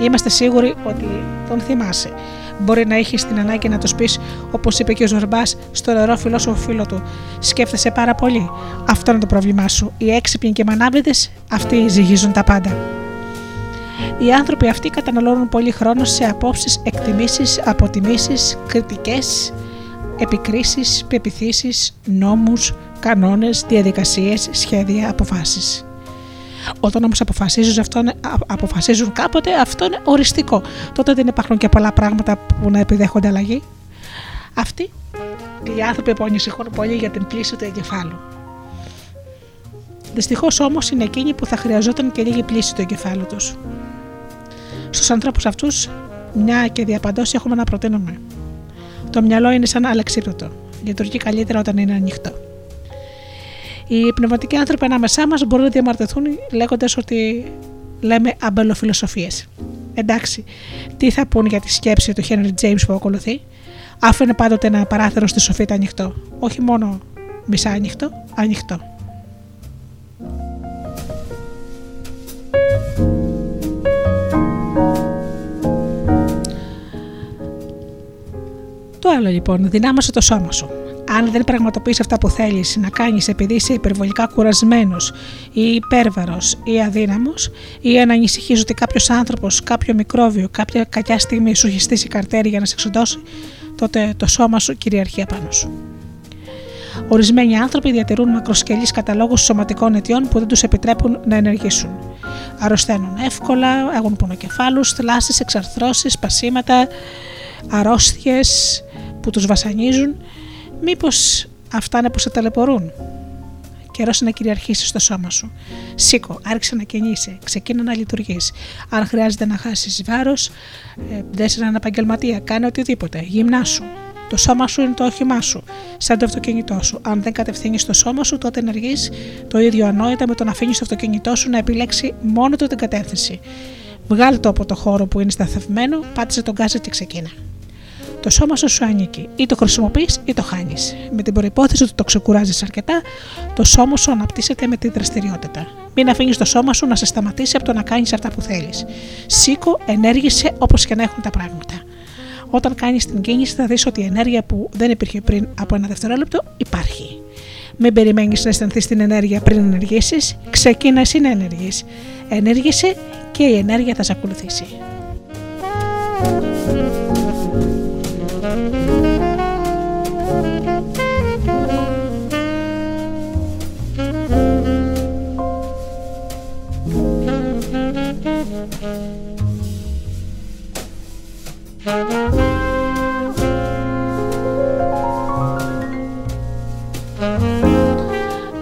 Είμαστε σίγουροι ότι τον θυμάσαι. Μπορεί να έχεις την ανάγκη να το πεις, όπως είπε και ο Ζορμπάς στο νερό φιλόσοφο φίλο του. Σκέφτεσαι πάρα πολύ. Αυτό είναι το πρόβλημά σου. Οι έξυπνοι και μανάβιδε, αυτοί ζυγίζουν τα πάντα. Οι άνθρωποι αυτοί καταναλώνουν πολύ χρόνο σε απόψεις, εκτιμήσεις, αποτιμήσεις, κριτικές, επικρίσεις, πεπιθήσεις, νόμους, κανόνες, διαδικασίες, σχέδια, αποφάσεις. Όταν όμως αποφασίζουν, αυτό, αποφασίζουν κάποτε, αυτό είναι οριστικό. Τότε δεν υπάρχουν και πολλά πράγματα που να επιδέχονται αλλαγή. Αυτοί οι άνθρωποι που ανησυχούν πολύ για την πλήση του εγκεφάλου. Δυστυχώς όμως είναι εκείνοι που θα χρειαζόταν και λίγη πλήση του εγκεφάλου τους. Στους ανθρώπους αυτούς, μια και διαπαντός έχουμε να προτείνουμε. Το μυαλό είναι σαν αλεξίπτωτο. Λειτουργεί καλύτερα όταν είναι ανοιχτό. Οι πνευματικοί άνθρωποι ανάμεσά μας μπορούν να διαμαρτυρηθούν λέγοντας ότι λέμε αμπελοφιλοσοφίες. Εντάξει, τι θα πούν για τη σκέψη του Χένρι Τζέιμς που ακολουθεί; Άφηνε πάντοτε ένα παράθυρο στη σοφίτα ανοιχτό. Όχι μόνο μισά ανοιχτό, ανοιχτό. Το άλλο λοιπόν, δυνάμωσε το σώμα σου. Αν δεν πραγματοποιείς αυτά που θέλεις να κάνεις επειδή είσαι υπερβολικά κουρασμένος ή υπέρβαρος ή αδύναμος, ή αν ανησυχείς ότι κάποιος άνθρωπος, κάποιο μικρόβιο, κάποια κακιά στιγμή σου έχει στήσει καρτέρι για να σε εξοντώσει, τότε το σώμα σου κυριαρχεί απάνω σου. Ορισμένοι άνθρωποι διατηρούν μακροσκελείς καταλόγους σωματικών αιτιών που δεν τους επιτρέπουν να ενεργήσουν. Αρρωσταίνουν εύκολα, έχουν πονοκεφάλους, θλάσεις, εξαρθρώσεις, σπασίματα, αρρώστιες που τους βασανίζουν. Μήπως αυτά είναι που σε ταλαιπωρούν. Καιρός να κυριαρχήσεις στο σώμα σου. Σήκω, άρχισε να κινείσαι, ξεκίνα να λειτουργείς. Αν χρειάζεται να χάσεις βάρος, ε, δες έναν επαγγελματία, κάνε οτιδήποτε. Γυμνάσου. Το σώμα σου είναι το όχημά σου, σαν το αυτοκίνητό σου. Αν δεν κατευθύνεις το σώμα σου, τότε ενεργείς το ίδιο ανόητα με το να αφήνεις το αυτοκίνητό σου να επιλέξει μόνο του την κατεύθυνση. Βγάλ το από το χώρο που είναι σταθευμένο, πάτησε τον γκάζι και ξεκίνα. Το σώμα σου σου ανήκει. Ή το χρησιμοποιείς ή το χάνεις. Με την προπόθεση ότι το ξεκουράζεις αρκετά, το σώμα σου αναπτύσσεται με τη δραστηριότητα. Μην αφήνεις το σώμα σου να σε σταματήσει από το να κάνεις αυτά που θέλεις. Σήκω, ενέργησε όπως και να έχουν τα πράγματα. Όταν κάνεις την κίνηση, θα δεις ότι η ενέργεια που δεν υπήρχε πριν από ένα δευτερόλεπτο υπάρχει. Μην περιμένεις να αισθανθείς την ενέργεια πριν ενεργήσεις, ξεκίνα εσύ να ενεργείς. Ενέργησε και η ενέργεια θα σε ακολουθήσει.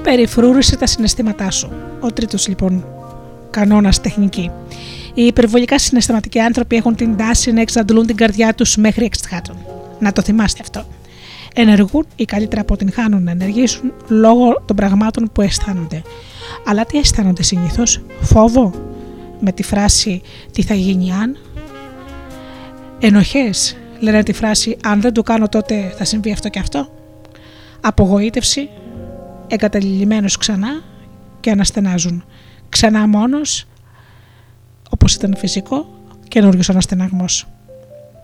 Περιφρούρησε τα συναισθήματά σου. Ο τρίτος λοιπόν κανόνας τεχνική. Οι υπερβολικά συναισθηματικοί άνθρωποι έχουν την τάση να εξαντλούν την καρδιά τους μέχρι εξτχάτων. Να το θυμάστε αυτό. Ενεργούν ή καλύτερα αποτυγχάνουν να ενεργήσουν λόγω των πραγμάτων που αισθάνονται. Αλλά τι αισθάνονται συνήθως, φόβο, με τη φράση Τι θα γίνει αν. Ενοχές, λένε τη φράση Αν δεν το κάνω τότε θα συμβεί αυτό και αυτό. Απογοήτευση, εγκαταλειμμένος ξανά και αναστενάζουν. Ξανά μόνος, όπως ήταν φυσικό, καινούριος αναστεναγμός.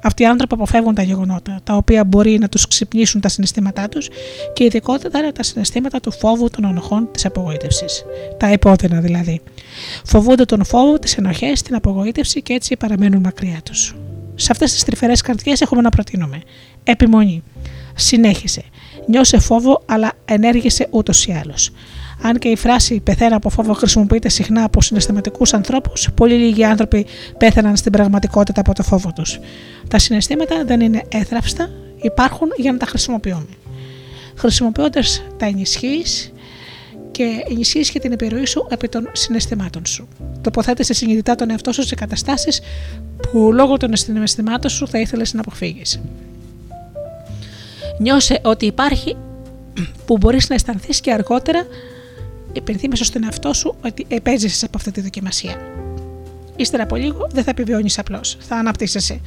Αυτοί οι άνθρωποι αποφεύγουν τα γεγονότα, τα οποία μπορεί να τους ξυπνήσουν τα συναισθήματά τους και ειδικότερα τα συναισθήματα του φόβου, των ενοχών, της απογοήτευσης. Τα υπότενα δηλαδή. Φοβούνται τον φόβο, τις ενοχές, την απογοήτευση και έτσι παραμένουν μακριά τους. Σε αυτές τις τρυφερές καρδιέ έχουμε να προτείνουμε. Επιμονή. Συνέχισε. Νιώσε φόβο, αλλά ενέργησε ούτως ή άλλως. Αν και η φράση πεθαίνα από φόβο χρησιμοποιείται συχνά από συναισθηματικούς ανθρώπους, πολύ λίγοι άνθρωποι πέθαναν στην πραγματικότητα από το φόβο τους. Τα συναισθήματα δεν είναι έθραυστα, υπάρχουν για να τα χρησιμοποιούμε. Χρησιμοποιώντας τα ενισχύεις και ενισχύεις και την επιρροή σου επί των συναισθημάτων σου. Τοποθέτησε συνειδητά τον εαυτό σου σε καταστάσεις που λόγω των συναισθημάτων σου θα ήθελες να αποφύγεις. Νιώσε ότι υπάρχει που μπορείς να αισθανθείς και αργότερα υπενθύμισε στον εαυτό σου ότι επέζησες από αυτή τη δοκιμασία. Ύστερα από λίγο δεν θα επιβιώνεις απλώς, θα αναπτύσσεσαι.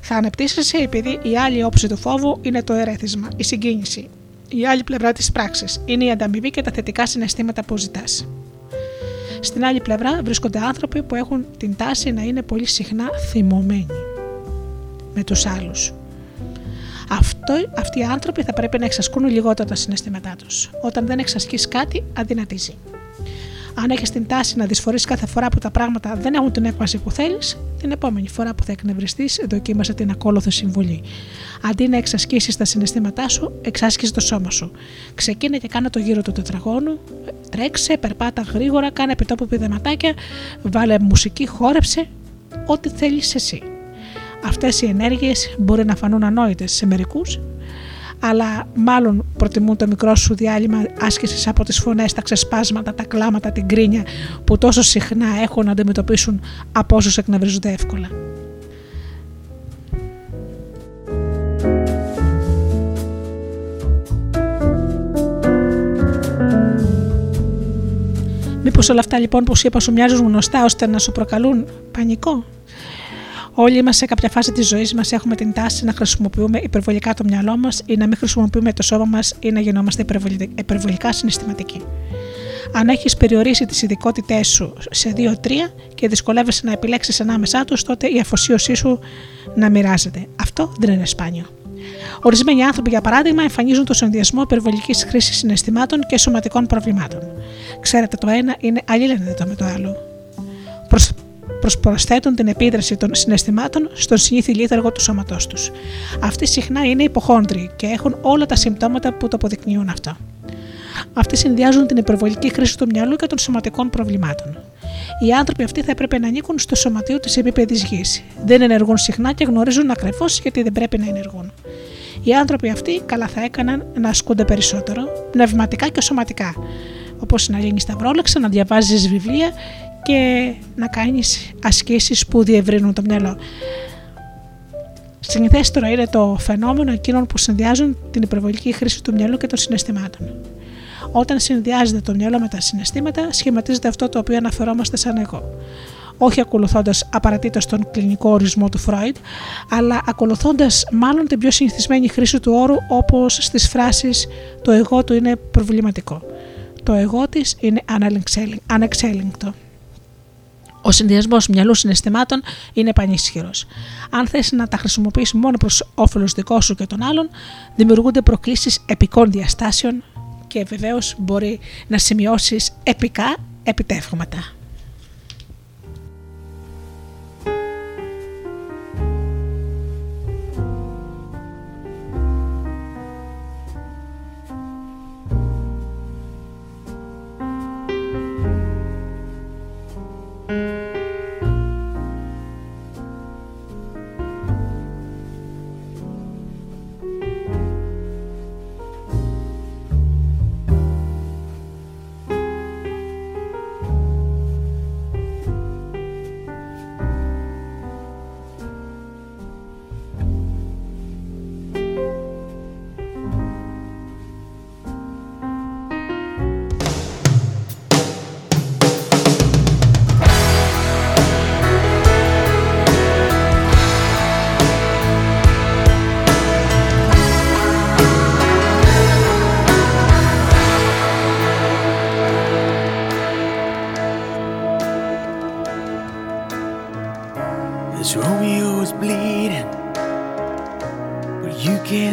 Θα αναπτύσσεσαι επειδή η άλλη όψη του φόβου είναι το ερέθισμα, η συγκίνηση. Η άλλη πλευρά της πράξης είναι η ανταμοιβή και τα θετικά συναισθήματα που ζητάς. Στην άλλη πλευρά βρίσκονται άνθρωποι που έχουν την τάση να είναι πολύ συχνά θυμωμένοι με τους άλλους. Αυτό, αυτοί οι άνθρωποι θα πρέπει να εξασκούν λιγότερο τα συναισθήματά τους. Όταν δεν εξασκείς κάτι, αδυνατίζει. Αν έχεις την τάση να δυσφορείς κάθε φορά που τα πράγματα δεν έχουν την έκβαση που θέλεις, την επόμενη φορά που θα εκνευριστείς, δοκίμασε την ακόλουθη συμβουλή. Αντί να εξασκήσεις τα συναισθήματά σου, εξάσκησε το σώμα σου. Ξεκίνε και κάνε το γύρο του τετραγώνου, τρέξε, περπάτα γρήγορα, κάνε επιτόπου πηδεματάκια, βάλε μουσική, χόρεψε, ό,τι θέλεις εσύ. Αυτές οι ενέργειες μπορεί να φανούν ανόητες σε μερικούς, αλλά μάλλον προτιμούν το μικρό σου διάλειμμα άσκησης από τις φωνές, τα ξεσπάσματα, τα κλάματα, την κρίνια που τόσο συχνά έχουν να αντιμετωπίσουν από όσους εκνευρίζονται εύκολα. Μήπως όλα αυτά λοιπόν που σου είπα σου μοιάζουν γνωστά ώστε να σου προκαλούν πανικό; Όλοι μας σε κάποια φάση της ζωής μας έχουμε την τάση να χρησιμοποιούμε υπερβολικά το μυαλό μας ή να μην χρησιμοποιούμε το σώμα μας ή να γινόμαστε υπερβολικά συναισθηματικοί. Αν έχεις περιορίσει τις ειδικότητές σου σε 2-3 και δυσκολεύεσαι να επιλέξεις ανάμεσά τους, τότε η αφοσίωσή σου να μοιράζεται. Αυτό δεν είναι σπάνιο. Ορισμένοι άνθρωποι, για παράδειγμα, εμφανίζουν το συνδυασμό υπερβολικής χρήσης συναισθημάτων και σωματικών προβλημάτων. Ξέρετε, το ένα είναι αλληλένδετο με το άλλο προσθέτουν την επίδραση των συναισθημάτων στον συνήθι λίθαργο του σώματός τους. Αυτοί συχνά είναι υποχόντροι και έχουν όλα τα συμπτώματα που το αποδεικνύουν αυτό. Αυτοί συνδυάζουν την υπερβολική χρήση του μυαλού και των σωματικών προβλημάτων. Οι άνθρωποι αυτοί θα έπρεπε να ανήκουν στο σωματείο της επίπεδης γης. Δεν ενεργούν συχνά και γνωρίζουν ακριβώς γιατί δεν πρέπει να ενεργούν. Οι άνθρωποι αυτοί καλά θα έκαναν να ασκούνται περισσότερο, πνευματικά και σωματικά. Όπως να λύνει τα πρόλεξα, να διαβάζεις βιβλία και να κάνεις ασκήσεις που διευρύνουν το μυαλό. Συνηθέστερο είναι το φαινόμενο εκείνων που συνδυάζουν την υπερβολική χρήση του μυαλού και των συναισθημάτων. Όταν συνδυάζεται το μυαλό με τα συναισθήματα, σχηματίζεται αυτό το οποίο αναφερόμαστε σαν εγώ. Όχι ακολουθώντας απαρατήτως τον κλινικό ορισμό του Φρόιντ, αλλά ακολουθώντας μάλλον την πιο συνηθισμένη χρήση του όρου, όπως στις φράσεις Το εγώ του είναι προβληματικό. Το εγώ της είναι ανεξέλεγκτο. Ο συνδυασμός μυαλού συναισθημάτων είναι πανίσχυρος. Αν θες να τα χρησιμοποιήσει μόνο προς όφελος δικό σου και των άλλων, δημιουργούνται προκλήσεις επικών διαστάσεων και βεβαίως μπορεί να σημειώσεις επικά επιτεύγματα.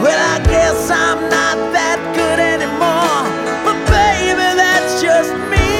Well, I guess I'm not that good anymore, but baby, that's just me.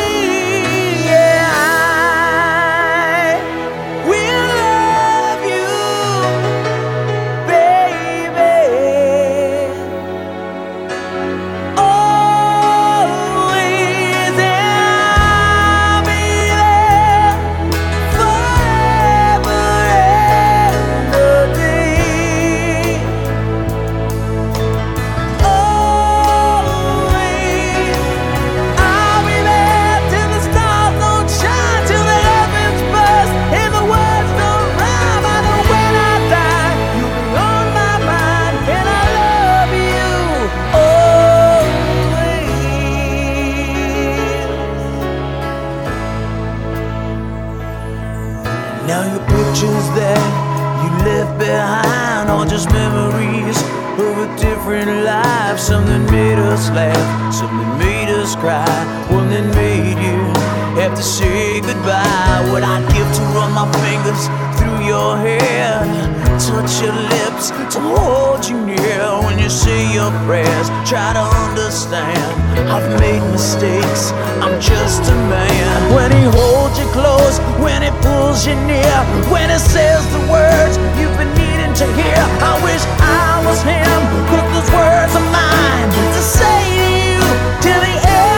Different life. Something made us laugh, something made us cry, one that made you have to say goodbye. What I'd give to run my fingers through your hair, touch your lips, to hold you near when you say your prayers. Try to understand, I've made mistakes, I'm just a man. When he holds you close, when he pulls you near, when he says the words you've to hear. I wish I was him, but those words are mine to say to you till the end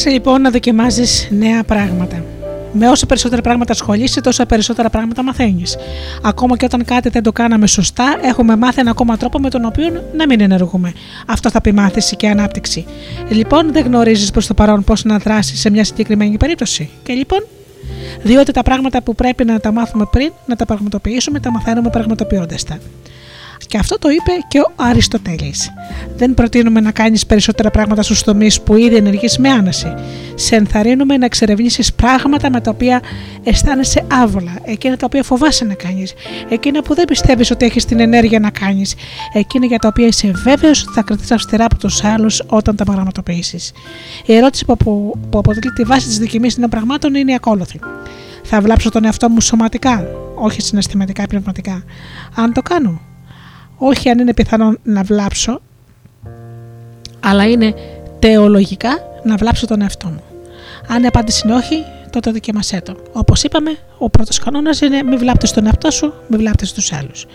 Άρχισε λοιπόν να δοκιμάζεις νέα πράγματα. Με όσο περισσότερα πράγματα ασχολείσαι, τόσο περισσότερα πράγματα μαθαίνεις. Ακόμα και όταν κάτι δεν το κάναμε σωστά, έχουμε μάθει ένα ακόμα τρόπο με τον οποίο να μην ενεργούμε. Αυτό θα πει μάθηση και ανάπτυξη. Λοιπόν, δεν γνωρίζεις προς το παρόν πώς να δράσεις σε μια συγκεκριμένη περίπτωση. Και λοιπόν, διότι τα πράγματα που πρέπει να τα μάθουμε πριν, να τα πραγματοποιήσουμε, τα μαθαίνουμε πραγματοποιώντας τα. Και αυτό το είπε και ο Αριστοτέλης. Δεν προτείνουμε να κάνεις περισσότερα πράγματα στους τομείς που ήδη ενεργείς με άναση. Σε ενθαρρύνουμε να εξερευνήσεις πράγματα με τα οποία αισθάνεσαι άβολα, εκείνα τα οποία φοβάσαι να κάνεις, εκείνα που δεν πιστεύεις ότι έχεις την ενέργεια να κάνεις, εκείνα για τα οποία είσαι βέβαιος ότι θα κρατήσεις αυστηρά από τους άλλους όταν τα πραγματοποιήσεις. Η ερώτηση που, που, που αποτελεί τη βάση της δοκιμής των πραγμάτων είναι η ακόλουθη. Θα βλάψω τον εαυτό μου σωματικά, όχι συναισθηματικά ή πνευματικά. Αν το κάνω, όχι αν είναι πιθανό να βλάψω, αλλά είναι τεολογικά να βλάψω τον εαυτό μου. Αν η απάντηση είναι όχι, τότε δοκίμασέ το. Όπως είπαμε, ο πρώτος κανόνας είναι μην βλάπτεις τον εαυτό σου, μην βλάπτεις τους άλλους.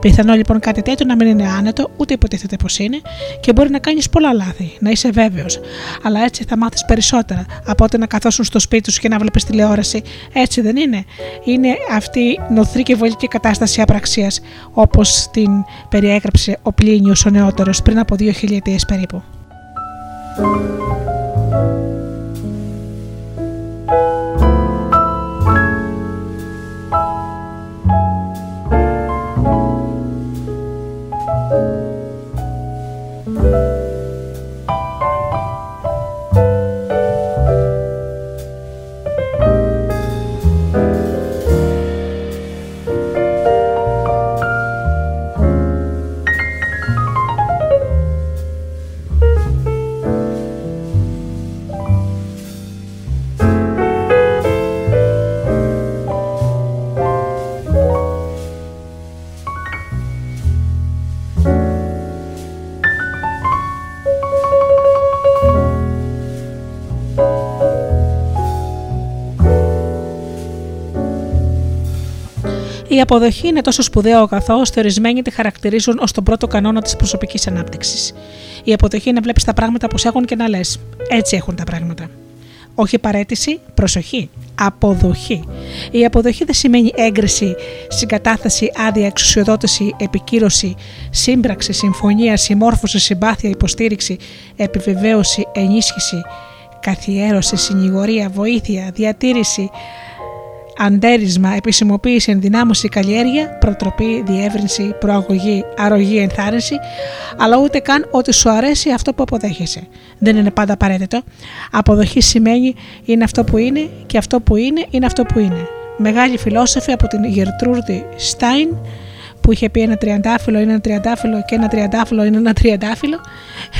Πιθανό λοιπόν κάτι τέτοιο να μην είναι άνετο, ούτε υποτίθεται πως είναι, και μπορεί να κάνεις πολλά λάθη, να είσαι βέβαιος. Αλλά έτσι θα μάθεις περισσότερα από ότι να καθόσουν στο σπίτι σου και να βλέπεις τηλεόραση. Έτσι δεν είναι. Είναι αυτή η νοθρή και βολική κατάσταση απραξία, όπως την περιέγραψε ο Πλήνιος ο νεότερος πριν από δύο χιλιετίες περίπου. Η αποδοχή είναι τόσο σπουδαίο αγαθό, ώστε ορισμένοι τη χαρακτηρίζουν ως τον πρώτο κανόνα της προσωπικής ανάπτυξης. Η αποδοχή είναι να βλέπεις τα πράγματα όπω έχουν και να λες: Έτσι έχουν τα πράγματα. Όχι παρέτηση, προσοχή. Αποδοχή. Η αποδοχή δεν σημαίνει έγκριση, συγκατάθεση, άδεια, εξουσιοδότηση, επικύρωση, σύμπραξη, συμφωνία, συμμόρφωση, συμπάθεια, υποστήριξη, επιβεβαίωση, ενίσχυση, καθιέρωση, συνηγορία, βοήθεια, διατήρηση, αντέρισμα, επισημοποίηση, ενδυνάμωση, καλλιέργεια, προτροπή, διεύρυνση, προαγωγή, αρρωγή, ενθάρρυνση, αλλά ούτε καν ότι σου αρέσει αυτό που αποδέχεσαι. Δεν είναι πάντα απαραίτητο. Αποδοχή σημαίνει είναι αυτό που είναι και αυτό που είναι είναι αυτό που είναι. Μεγάλη φιλόσοφη από την Γερτρούρδη Στάιν που είχε πει ένα τριαντάφυλλο είναι ένα τριαντάφυλλο και ένα τριαντάφυλλο είναι ένα τριαντάφυλλο,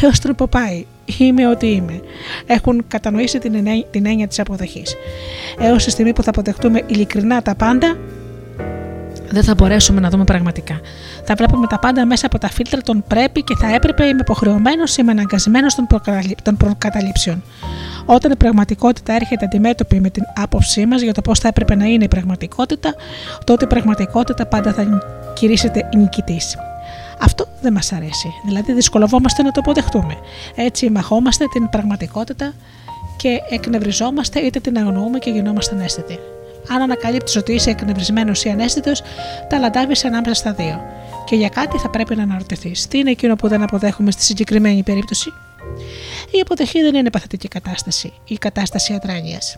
έως τροποπάει. Είμαι ό,τι είμαι. Έχουν κατανοήσει την, ενέ- την έννοια της αποδοχής. Έως τη στιγμή που θα αποδεχτούμε ειλικρινά τα πάντα, δεν θα μπορέσουμε να δούμε πραγματικά. Θα βλέπουμε τα πάντα μέσα από τα φίλτρα των πρέπει και θα έπρεπε, είμαι υποχρεωμένος, είμαι αναγκασμένος των, προκαλυ- των προκαταλήψεων. Όταν η πραγματικότητα έρχεται αντιμέτωπη με την άποψή μας για το πώς θα έπρεπε να είναι η πραγματικότητα, τότε η πραγματικότητα πάντα θα κηρύσσεται νικητής. Αυτό δεν μας αρέσει. Δηλαδή, δυσκολευόμαστε να το αποδεχτούμε. Έτσι, μαχόμαστε την πραγματικότητα και εκνευριζόμαστε είτε την αγνοούμε και γινόμαστε ανέστητοι. Αν ανακαλύπτεις ότι είσαι εκνευρισμένος ή ανέστητος, τα λαντάβεις ανάμεσα στα δύο. Και για κάτι θα πρέπει να αναρωτηθείς. Τι είναι εκείνο που δεν αποδέχομαι στη συγκεκριμένη περίπτωση; Η αποδοχή δεν είναι παθητική κατάσταση, η κατάσταση αδράνειας.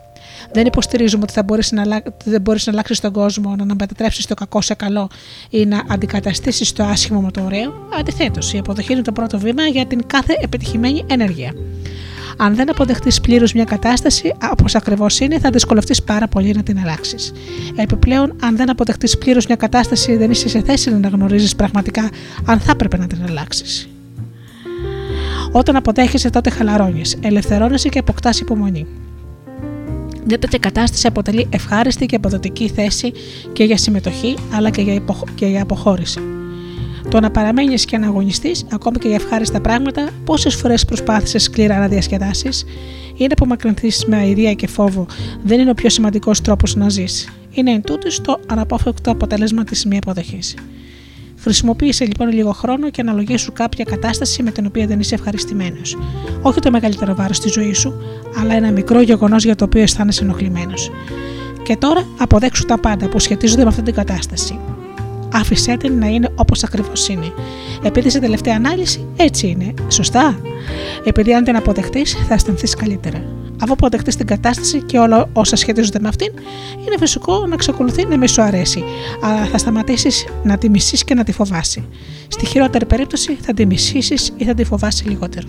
Δεν υποστηρίζουμε ότι θα μπορείς να, αλλα- ότι δεν μπορείς να αλλάξεις τον κόσμο, να μετατρέψεις το κακό σε καλό ή να αντικαταστήσεις το άσχημο με το ωραίο. Αντιθέτως, η αποδοχή είναι το πρώτο βήμα για την κάθε επιτυχημένη ενέργεια. Αν δεν αποδεχτείς πλήρως μια κατάσταση όπως ακριβώς είναι, θα δυσκολευτείς πάρα πολύ να την αλλάξεις. Επιπλέον, αν δεν αποδεχτείς πλήρως μια κατάσταση, δεν είσαι σε θέση να αναγνωρίζεις πραγματικά αν θα έπρεπε να την αλλάξεις. Όταν αποδέχεσαι, τότε χαλαρώνεις, ελευθερώνεσαι και αποκτάς υπομονή. Μια τέτοια κατάσταση αποτελεί ευχάριστη και αποδοτική θέση και για συμμετοχή, αλλά και για, υποχ... και για αποχώρηση. Το να παραμένεις και να αγωνιστείς, ακόμη και για ευχάριστα πράγματα, πόσες φορές προσπάθησες σκληρά να διασκεδάσεις, ή να απομακρυνθεί με αηδία και φόβο, δεν είναι ο πιο σημαντικός τρόπος να ζεις. Είναι εν τούτης το αναπόφευκτο αποτέλεσμα της μη αποδοχής. Χρησιμοποίησε λοιπόν λίγο χρόνο και αναλογήσου κάποια κατάσταση με την οποία δεν είσαι ευχαριστημένος. Όχι το μεγαλύτερο βάρος στη ζωή σου, αλλά ένα μικρό γεγονός για το οποίο αισθάνεσαι ενοχλημένος. Και τώρα αποδέξου τα πάντα που σχετίζονται με αυτή την κατάσταση. Άφησέ την να είναι όπως ακριβώς είναι. Επειδή σε τελευταία ανάλυση έτσι είναι. Σωστά; Επειδή αν την αποδεχτείς, θα αισθανθείς καλύτερα. Αφού αποδεχτεί την κατάσταση και όλα όσα σχετίζονται με αυτήν, είναι φυσικό να εξακολουθεί να μη σου αρέσει, αλλά θα σταματήσεις να τη μισείς και να τη φοβάσει. Στη χειρότερη περίπτωση θα τη μισήσεις ή θα τη φοβάσει λιγότερο.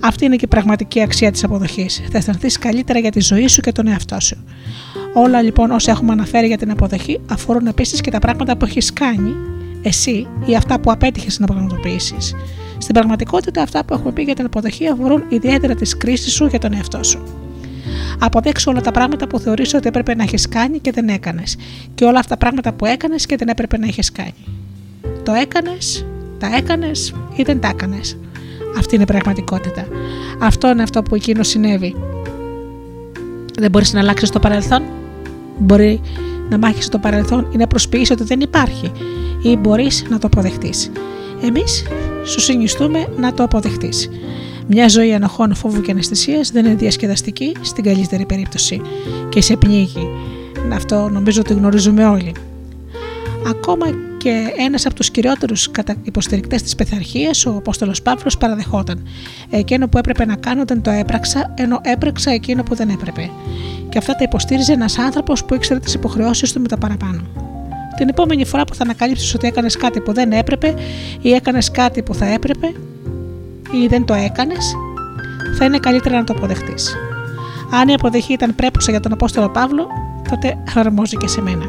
Αυτή είναι και η πραγματική αξία της αποδοχής. Θα αισθανθείς καλύτερα για τη ζωή σου και τον εαυτό σου. Όλα λοιπόν όσα έχουμε αναφέρει για την αποδοχή αφορούν επίσης και τα πράγματα που έχεις κάνει εσύ ή αυτά που απέτυχες να πραγματοποιήσεις. Στην πραγματικότητα, αυτά που έχουμε πει για την αποδοχή αφορούν ιδιαίτερα τι κρίσει σου για τον εαυτό σου. Αποδέξου όλα τα πράγματα που θεωρείς ότι έπρεπε να έχεις κάνει και δεν έκανες, και όλα αυτά τα πράγματα που έκανες και δεν έπρεπε να έχεις κάνει. Το έκανες, τα έκανες ή δεν τα έκανες. Αυτή είναι η πραγματικότητα. Αυτό είναι αυτό που εκείνο συνέβη. Δεν μπορείς να αλλάξεις το παρελθόν. Μπορεί να μάχει το παρελθόν ή να προσποιήσει ότι δεν υπάρχει, ή μπορείς να το αποδεχτείς. Εμείς σου συνιστούμε να το αποδεχτείς. Μια ζωή ανοχών, φόβου και αναισθησίας δεν είναι διασκεδαστική στην καλύτερη περίπτωση και σε πνίγει. Αυτό νομίζω ότι γνωρίζουμε όλοι. Ακόμα και ένας από τους κυριότερους υποστηρικτές της πειθαρχίας, ο Απόστολος Παύλος, παραδεχόταν. Εκείνο που έπρεπε να κάνω δεν το έπραξα, ενώ έπραξα εκείνο που δεν έπρεπε. Και αυτά τα υποστήριζε ένας άνθρωπος που ήξερε τις υποχρεώσεις του με τα παραπάνω. Την επόμενη φορά που θα ανακαλύψεις ότι έκανες κάτι που δεν έπρεπε ή έκανες κάτι που θα έπρεπε ή δεν το έκανες, θα είναι καλύτερα να το αποδεχτείς. Αν η αποδεχή ήταν πρέπουσα για τον Απόστολο Παύλο, τότε αρμόζει και σε μένα.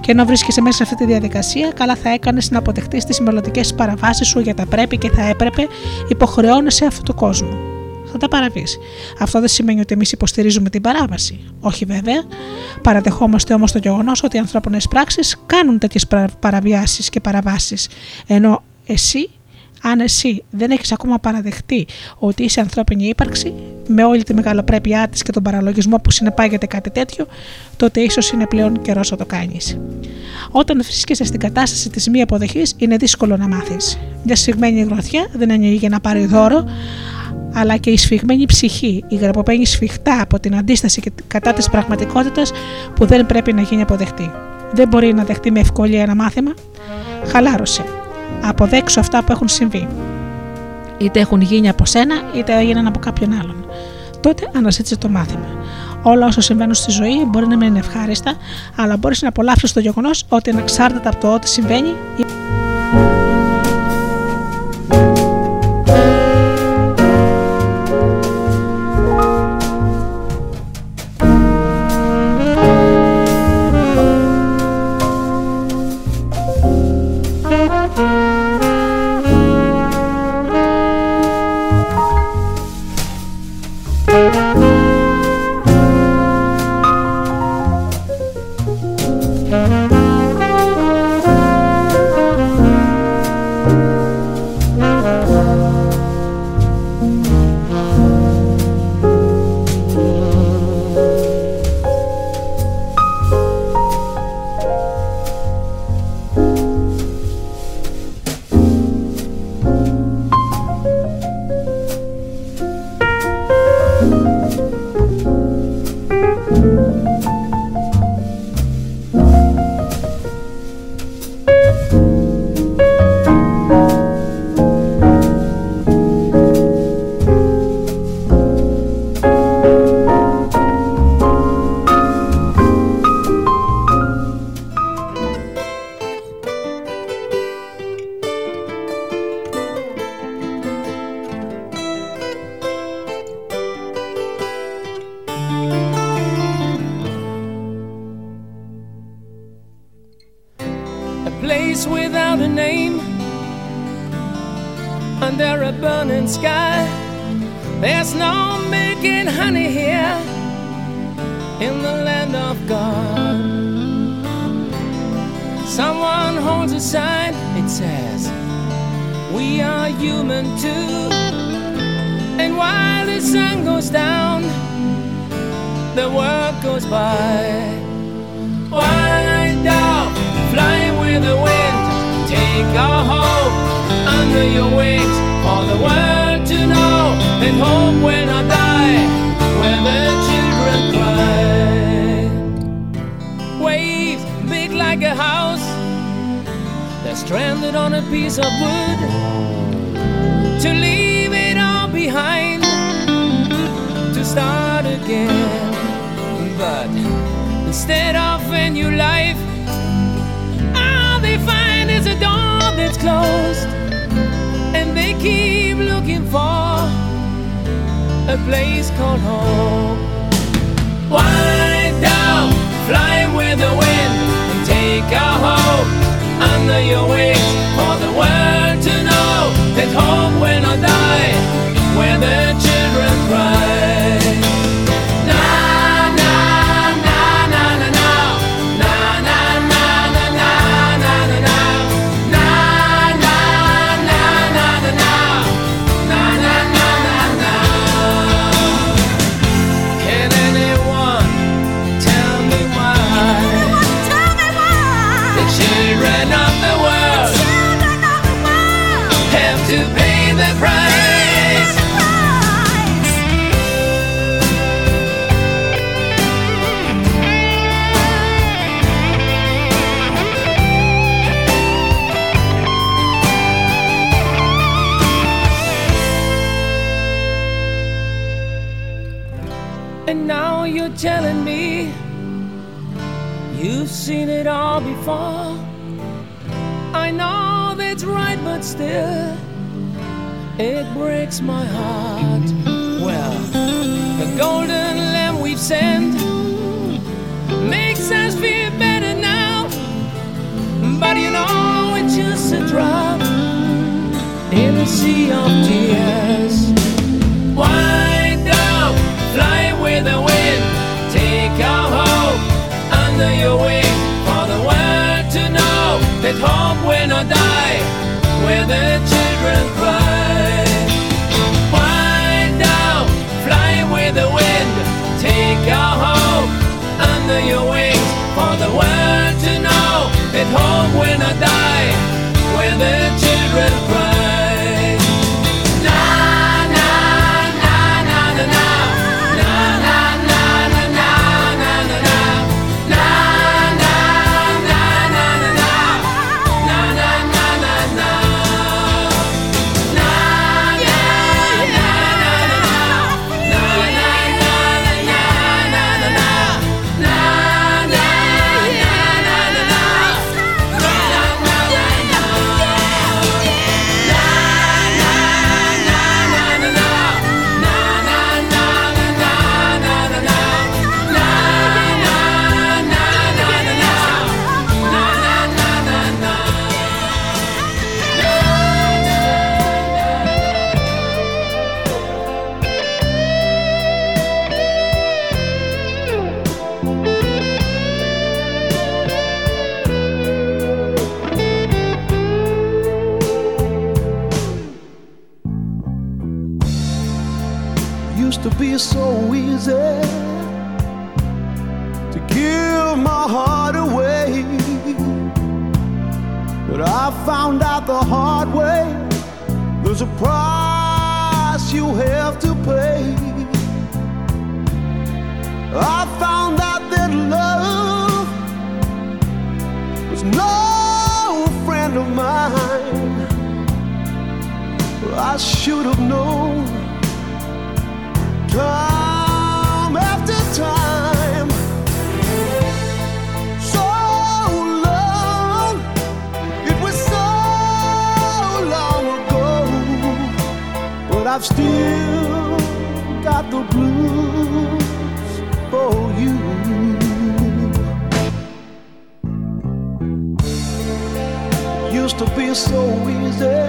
Και ενώ βρίσκεσαι μέσα σε αυτή τη διαδικασία, καλά θα έκανες να αποδεχτείς τις μελλοντικές παραβάσεις σου για τα πρέπει και θα έπρεπε, υποχρεώνεσαι αυτού του κόσμου. Θα τα παραβείς. Αυτό δεν σημαίνει ότι εμείς υποστηρίζουμε την παράβαση. Όχι βέβαια. Παραδεχόμαστε όμως το γεγονός ότι οι ανθρώπινες πράξεις κάνουν τέτοιες παραβιάσεις και παραβάσεις. Ενώ εσύ αν εσύ δεν έχεις ακόμα παραδεχτεί ότι είσαι ανθρώπινη ύπαρξη, με όλη τη μεγαλοπρέπειά της και τον παραλογισμό που συνεπάγεται κάτι τέτοιο, τότε ίσως είναι πλέον καιρός να το κάνεις. Όταν βρίσκεσαι στην κατάσταση της μη αποδοχής, είναι δύσκολο να μάθεις. Μια σφιγμένη γροθιά δεν ανοίγει για να πάρει δώρο, αλλά και η σφιγμένη ψυχή, η γραποποιημένη σφιχτά από την αντίσταση κατά της πραγματικότητας που δεν πρέπει να γίνει αποδεκτή. Δεν μπορεί να δεχτεί με ευκολία ένα μάθημα. Χαλάρωσε αποδέξω αυτά που έχουν συμβεί. Είτε έχουν γίνει από σένα, είτε έγιναν από κάποιον άλλον. Τότε αναζήτησε το μάθημα. Όλα όσα συμβαίνουν στη ζωή μπορεί να μην είναι ευχάριστα, αλλά μπορείς να απολαύσεις το γεγονός ότι ανεξάρτητα από το ό,τι συμβαίνει, seen it all before. I know that's right, but still, it breaks my heart. Well, the golden lamb we've sent makes us feel better now. But you know, it's just a drop in a sea of tears. Wind up, fly with the wind, take our hope under your wing. where the children should have known. Time after time, so long. It was so long ago, but I've still got the blues for you. Used to be so easy.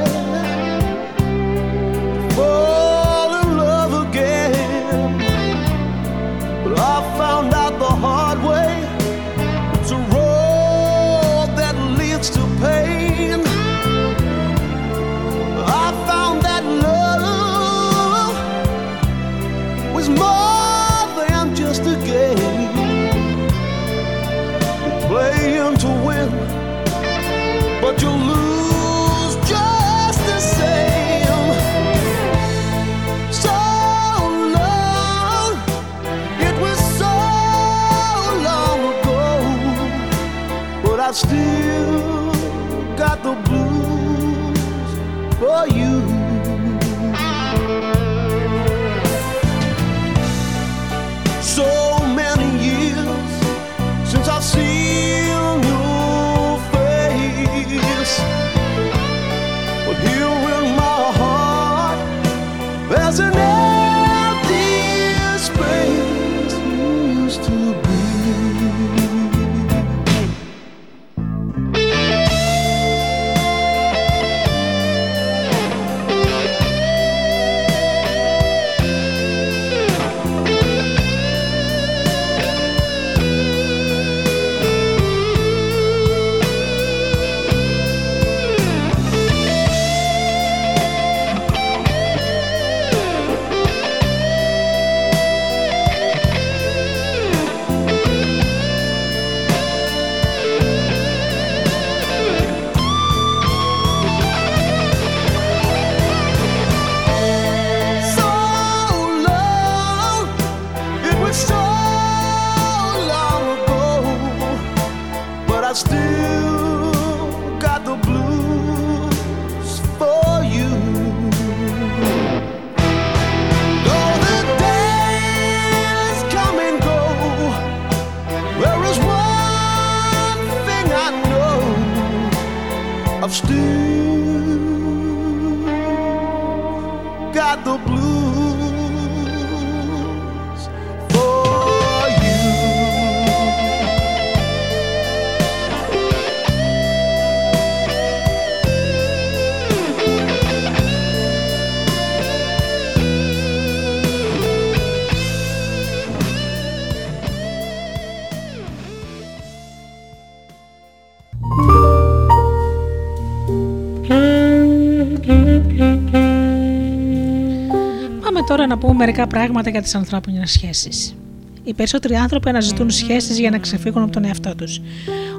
Να πούμε μερικά πράγματα για τις ανθρώπινες σχέσεις. Οι περισσότεροι άνθρωποι αναζητούν σχέσεις για να ξεφύγουν από τον εαυτό τους.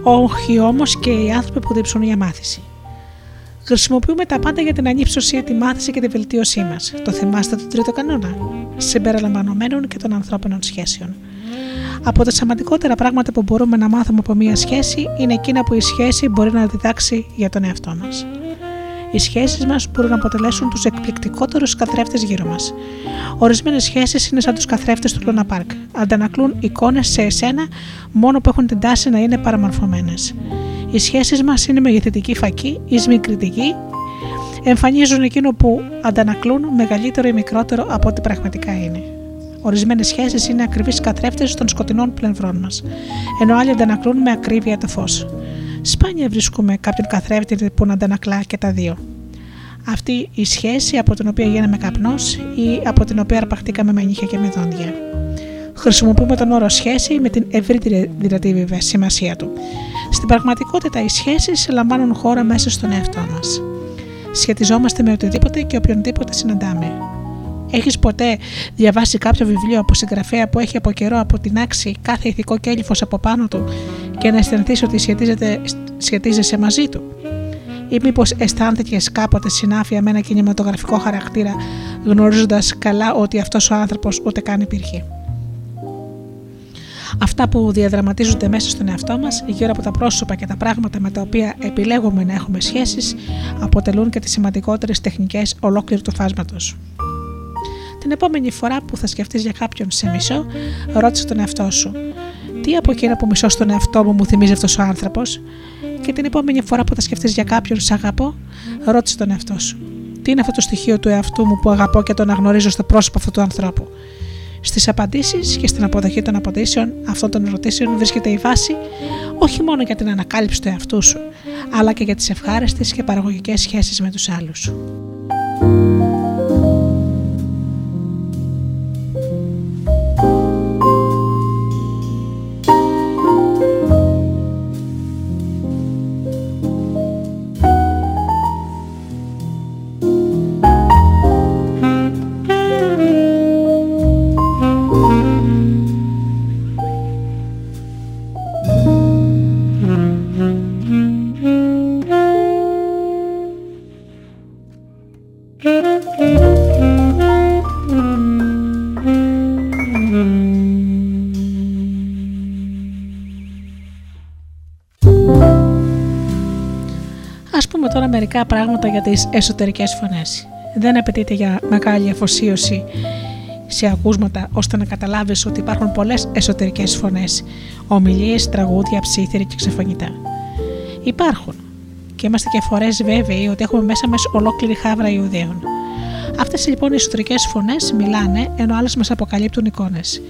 Όχι όμως και οι άνθρωποι που διψούν για μάθηση. Χρησιμοποιούμε τα πάντα για την ανύψωση, τη μάθηση και τη βελτίωσή μας. Το θυμάστε τον τρίτο κανόνα, συμπεριλαμβανομένων και των ανθρώπινων σχέσεων. Από τα σημαντικότερα πράγματα που μπορούμε να μάθουμε από μία σχέση είναι εκείνα που η σχέση μπορεί να διδάξει για τον εαυτό μας. Οι σχέσεις μας μπορούν να αποτελέσουν τους εκπληκτικότερους καθρέφτες γύρω μας. Ορισμένες σχέσεις είναι σαν τους καθρέφτες του Λούνα Πάρκ. Αντανακλούν εικόνες σε εσένα μόνο που έχουν την τάση να είναι παραμορφωμένες. Οι σχέσεις μας είναι μεγεθυντική φακή ή σμικριτική, εμφανίζουν εκείνο που αντανακλούν μεγαλύτερο ή μικρότερο από ό,τι πραγματικά είναι. Ορισμένες σχέσεις είναι ακριβείς καθρέφτες των σκοτεινών πλευρών μας, ενώ άλλοι αντανακλούν με ακρίβεια το φως. Σπάνια βρίσκουμε κάποιον καθρέφτη που να αντανακλά και τα δύο. Αυτή η σχέση από την οποία γίναμε καπνός ή από την οποία αρπαχτήκαμε με νύχια και με δόντια. Χρησιμοποιούμε τον όρο σχέση με την ευρύτερη δηλαδή βέβαια σημασία του. Στην πραγματικότητα οι σχέσεις λαμβάνουν χώρα μέσα στον εαυτό μας. Σχετιζόμαστε με οτιδήποτε και οποιονδήποτε συναντάμε. Έχεις ποτέ διαβάσει κάποιο βιβλίο από συγγραφέα που έχει από καιρό αποτινάξει κάθε ηθικό κέλυφο από πάνω του και να αισθανθείς ότι σχετίζεται, σχετίζεσαι μαζί του; Ή μήπως αισθάνθηκες κάποτε συνάφεια με ένα κινηματογραφικό χαρακτήρα, γνωρίζοντας καλά ότι αυτός ο άνθρωπος ούτε καν υπήρχε; Αυτά που διαδραματίζονται μέσα στον εαυτό μας, γύρω από τα πρόσωπα και τα πράγματα με τα οποία επιλέγουμε να έχουμε σχέσεις, αποτελούν και τις σημαντικότερες τεχνικές ολόκληρου του φάσματος. Την επόμενη φορά που θα σκεφτείς για κάποιον σε μισό, ρώτησε τον εαυτό σου. Τι από εκείνα που μισώ στον εαυτό μου μου θυμίζει αυτός ο άνθρωπος, και την επόμενη φορά που θα σκεφτείς για κάποιον σε αγαπώ, ρώτησε τον εαυτό σου. Τι είναι αυτό το στοιχείο του εαυτού μου που αγαπώ και το αναγνωρίζω στο πρόσωπο αυτού του ανθρώπου; Στις απαντήσεις και στην αποδοχή των απαντήσεων αυτών των ερωτήσεων βρίσκεται η βάση όχι μόνο για την ανακάλυψη του εαυτού σου, αλλά και για τις ευχάριστες και παραγωγικές σχέσεις με τους άλλους. Μερικά πράγματα για τις εσωτερικές φωνές. Δεν απαιτείται για μεγάλη αφοσίωση σε ακούσματα ώστε να καταλάβεις ότι υπάρχουν πολλές εσωτερικές φωνές, ομιλίες, τραγούδια, ψήθυροι και ξεφωνητά. Υπάρχουν και είμαστε και φορές βέβαιοι ότι έχουμε μέσα μας ολόκληρη χάβρα Ιουδαίων. Αυτές λοιπόν οι εσωτερικές φωνές μιλάνε ενώ άλλες μας αποκαλύπτουν εικόνες.